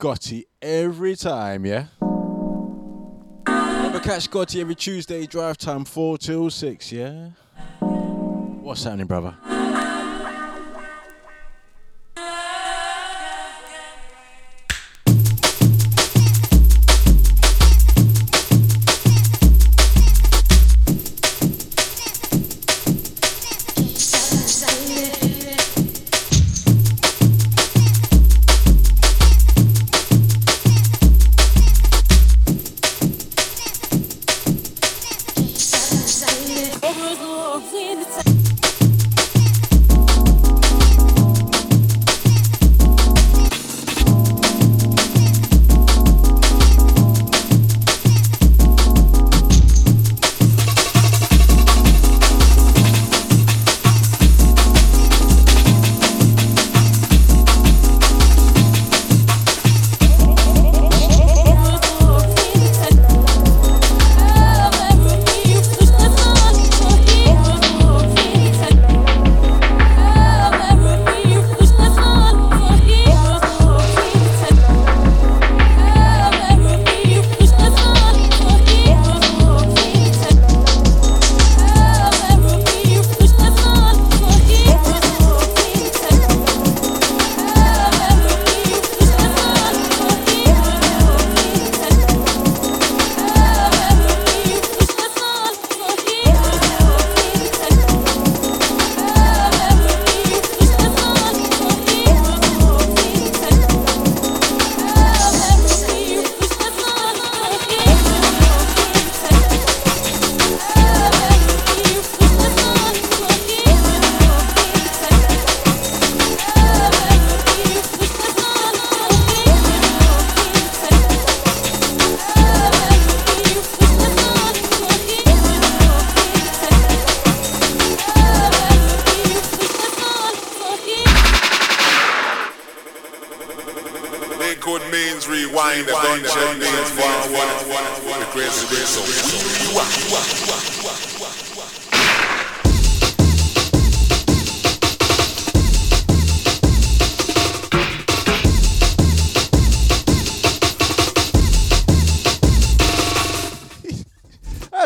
Scotty every time, yeah? Remember, catch Scotty every Tuesday, drive time 4 till 6, yeah? What's happening, brother?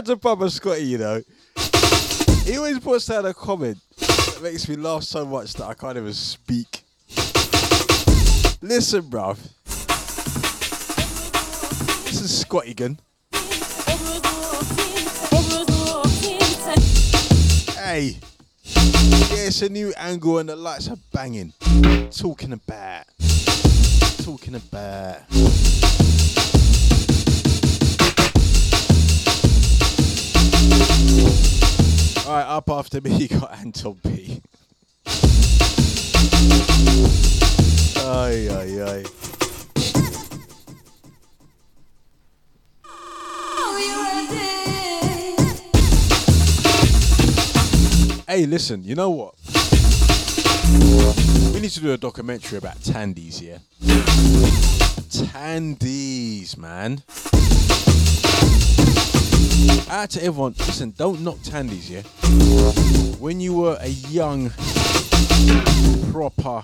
A proper Scotty, you know. He always puts down a comment that makes me laugh so much that I can't even speak. Listen, bruv. This is Scotty gun. Hey. Yeah, it's a new angle and the lights are banging. Talking about. Talking about. Alright, up after me, you got Anton P. Ay, ay, ay. Hey, listen, you know what? We need to do a documentary about Tandies, yeah? Tandies, man. Out to everyone, listen, don't knock Tandies, yeah? When you were a young, proper,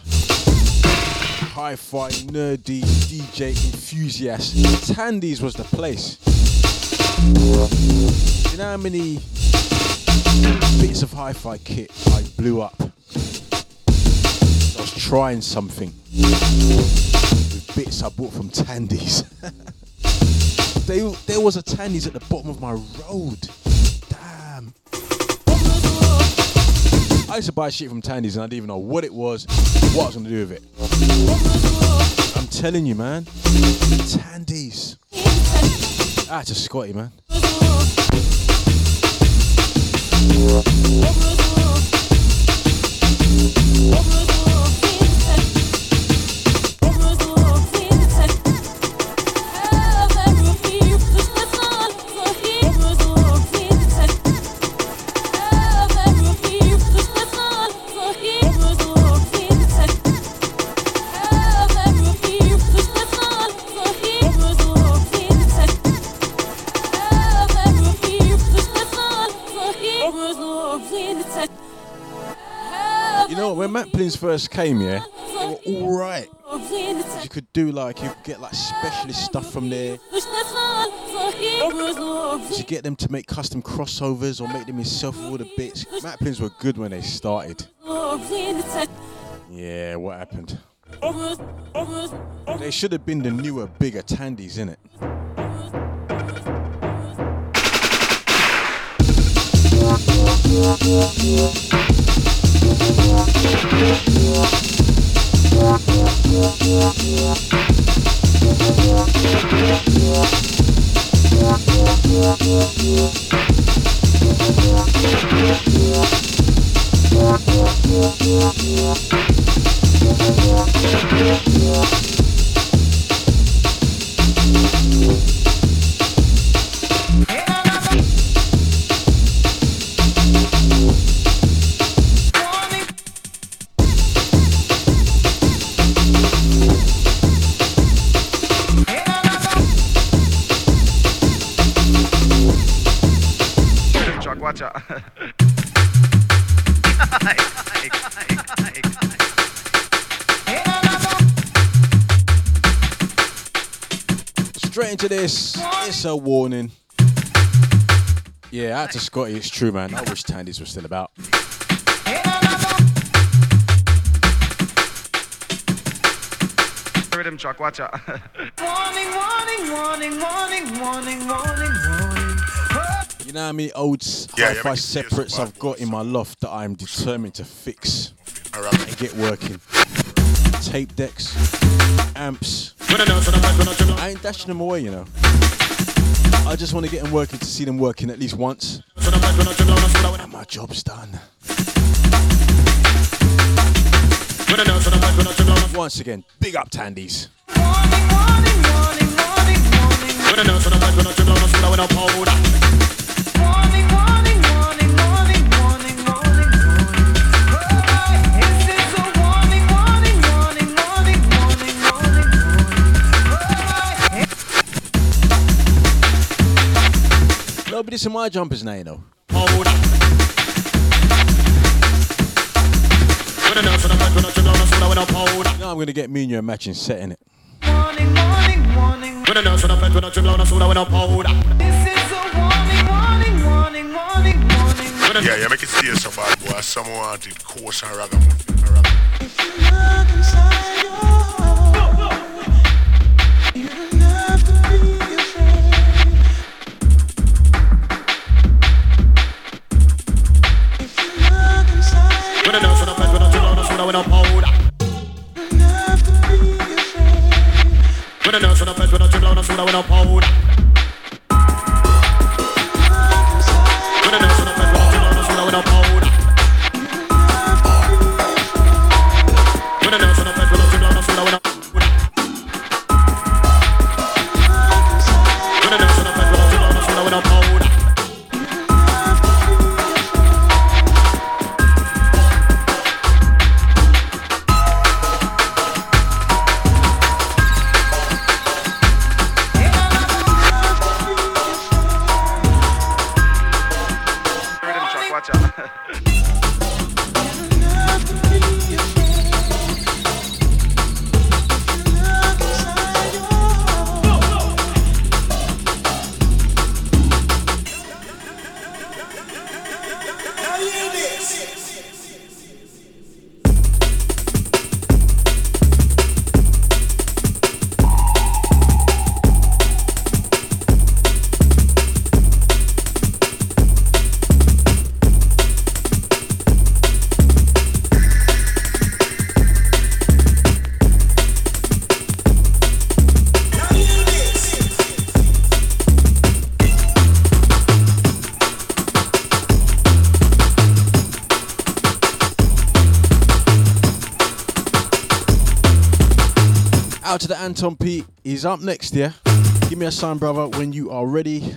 hi fi, nerdy DJ enthusiast, Tandies was the place. You know how many bits of hi fi kit I blew up? I was trying something with bits I bought from Tandies. they, there was a Tandies at the bottom of my road. Damn. I used to buy shit from Tandy's and I didn't even know what it was, what I was gonna do with it. I'm telling you, man. Tandies. Ah, a Scotty, man. Know, when Maplins first came, yeah, they were all right. You could do like, you could get like specialist stuff from there. To get them to make custom crossovers or make them yourself with all the bits. Maplins were good when they started. Yeah, what happened? They should have been the newer, bigger Tandies, innit? Chuck, into this. It's a warning. Yeah, out to Scotty, it's true, man. I wish Tandies were still about. Rhythm Chuck, watch out. Warning, warning, warning, warning, warning, warning, warning. You know how many old s- Yeah, yeah, hi-fi make it serious separates I've got in my loft that I'm determined to fix Alright. and get working. Tape decks, amps. I ain't dashing them away, you know. I just want to get them working to see them working at least once. And my job's done. Once again, big up Tandies. Don't be dissing my jumpers now, you know. You know I'm gonna get me and you a matching set in it. Warning, warning, warning. This is a warning, warning, warning, warning, warning. Yeah, you make it stay so bad, boy. Someone wanted coarse and ragamuffin. Rhythm Anton P. He's up next, yeah? Give me a sign, brother, when you are ready.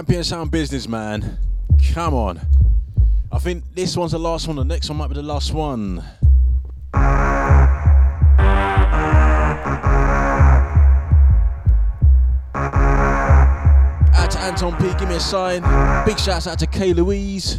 Champion Sound Business, man. Come on. I think this one's the last one. The next one might be the last one. To Anton P, give me a sign. Big shouts out to Kay Louise.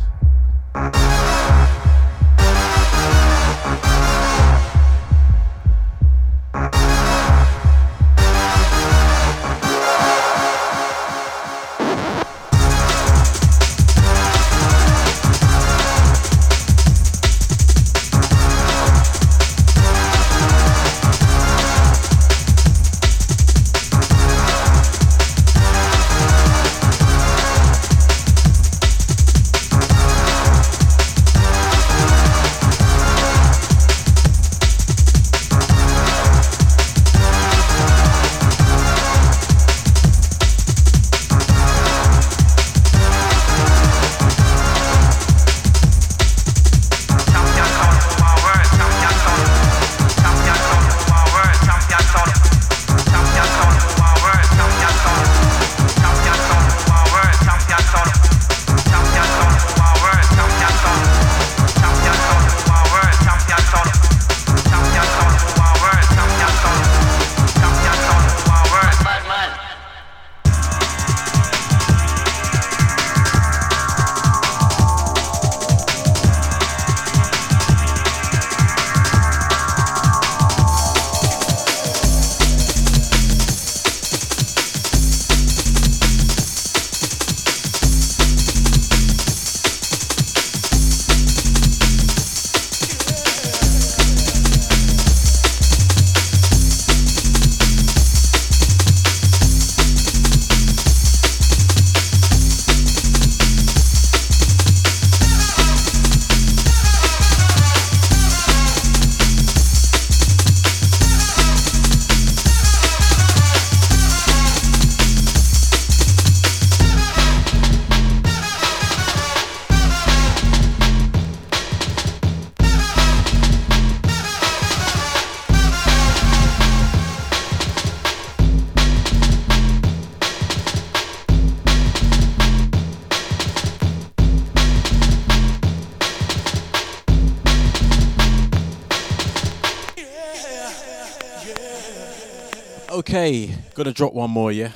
Gotta drop one more, yeah.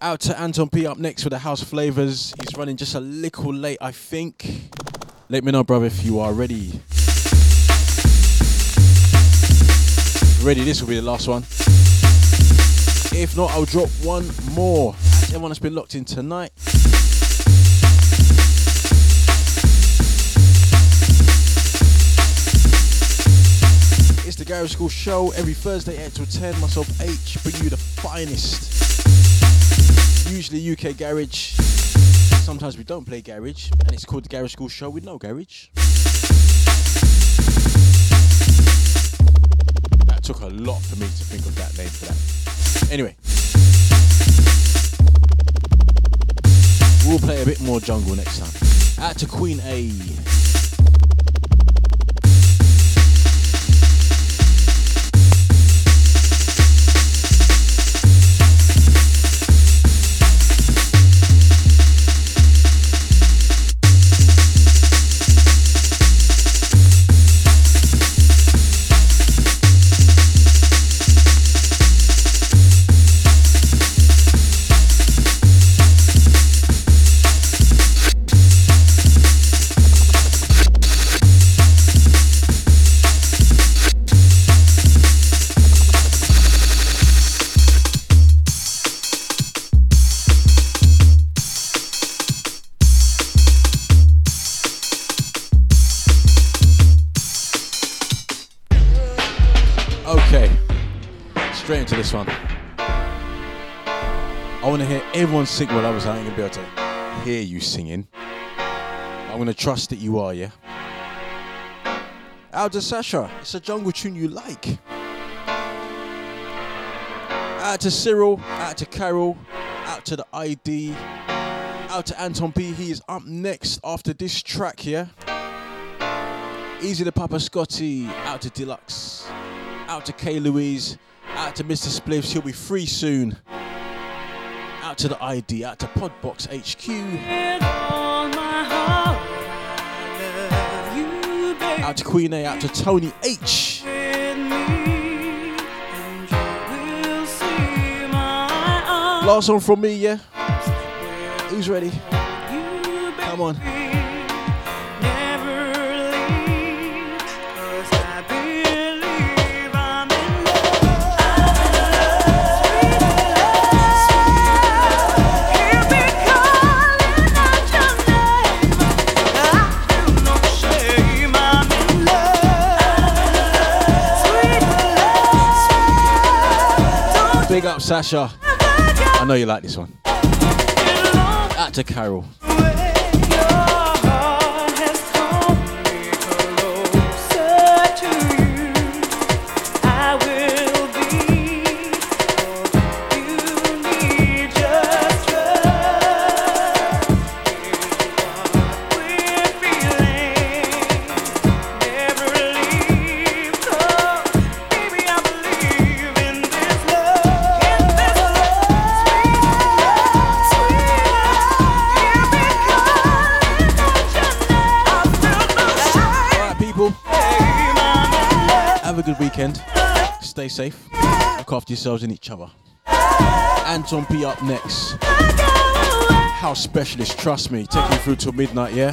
Out to Anton P up next with the house flavors. He's running just a little late, I think. Let me know, brother, if you are ready. Ready, this will be the last one. If not, I'll drop one more. Everyone that's been locked in tonight. It's the Garage Skool Show every Thursday 8 till 10. Myself H bring you the finest. Usually UK garage. Sometimes we don't play garage, and it's called the Garage Skool Show with no garage. That took a lot for me to think of that name for that. Anyway. We'll play a bit more jungle next time. Out to Queen A. everyone sing I was. I ain't gonna be able to hear you singing. I'm gonna trust that you are, yeah. Out to Sasha, it's a jungle tune you like. Out to Cyril, out to Carol, out to the ID, out to Anton P. He is up next after this track here. Easy to Papa Scotty, out to Deluxe, out to K Louise, out to Mr. Spliffs, he'll be free soon. Out to the ID, out to Podbox HQ. Out to Queen A, out to Tony H. Last one from me, yeah? Who's ready? Come on. Big up, Sasha. I know you like this one. Out to Carol. Weekend. Stay safe. Look after yourselves and each other. Anton P up next. House specialist, trust me. Take you through till midnight, yeah?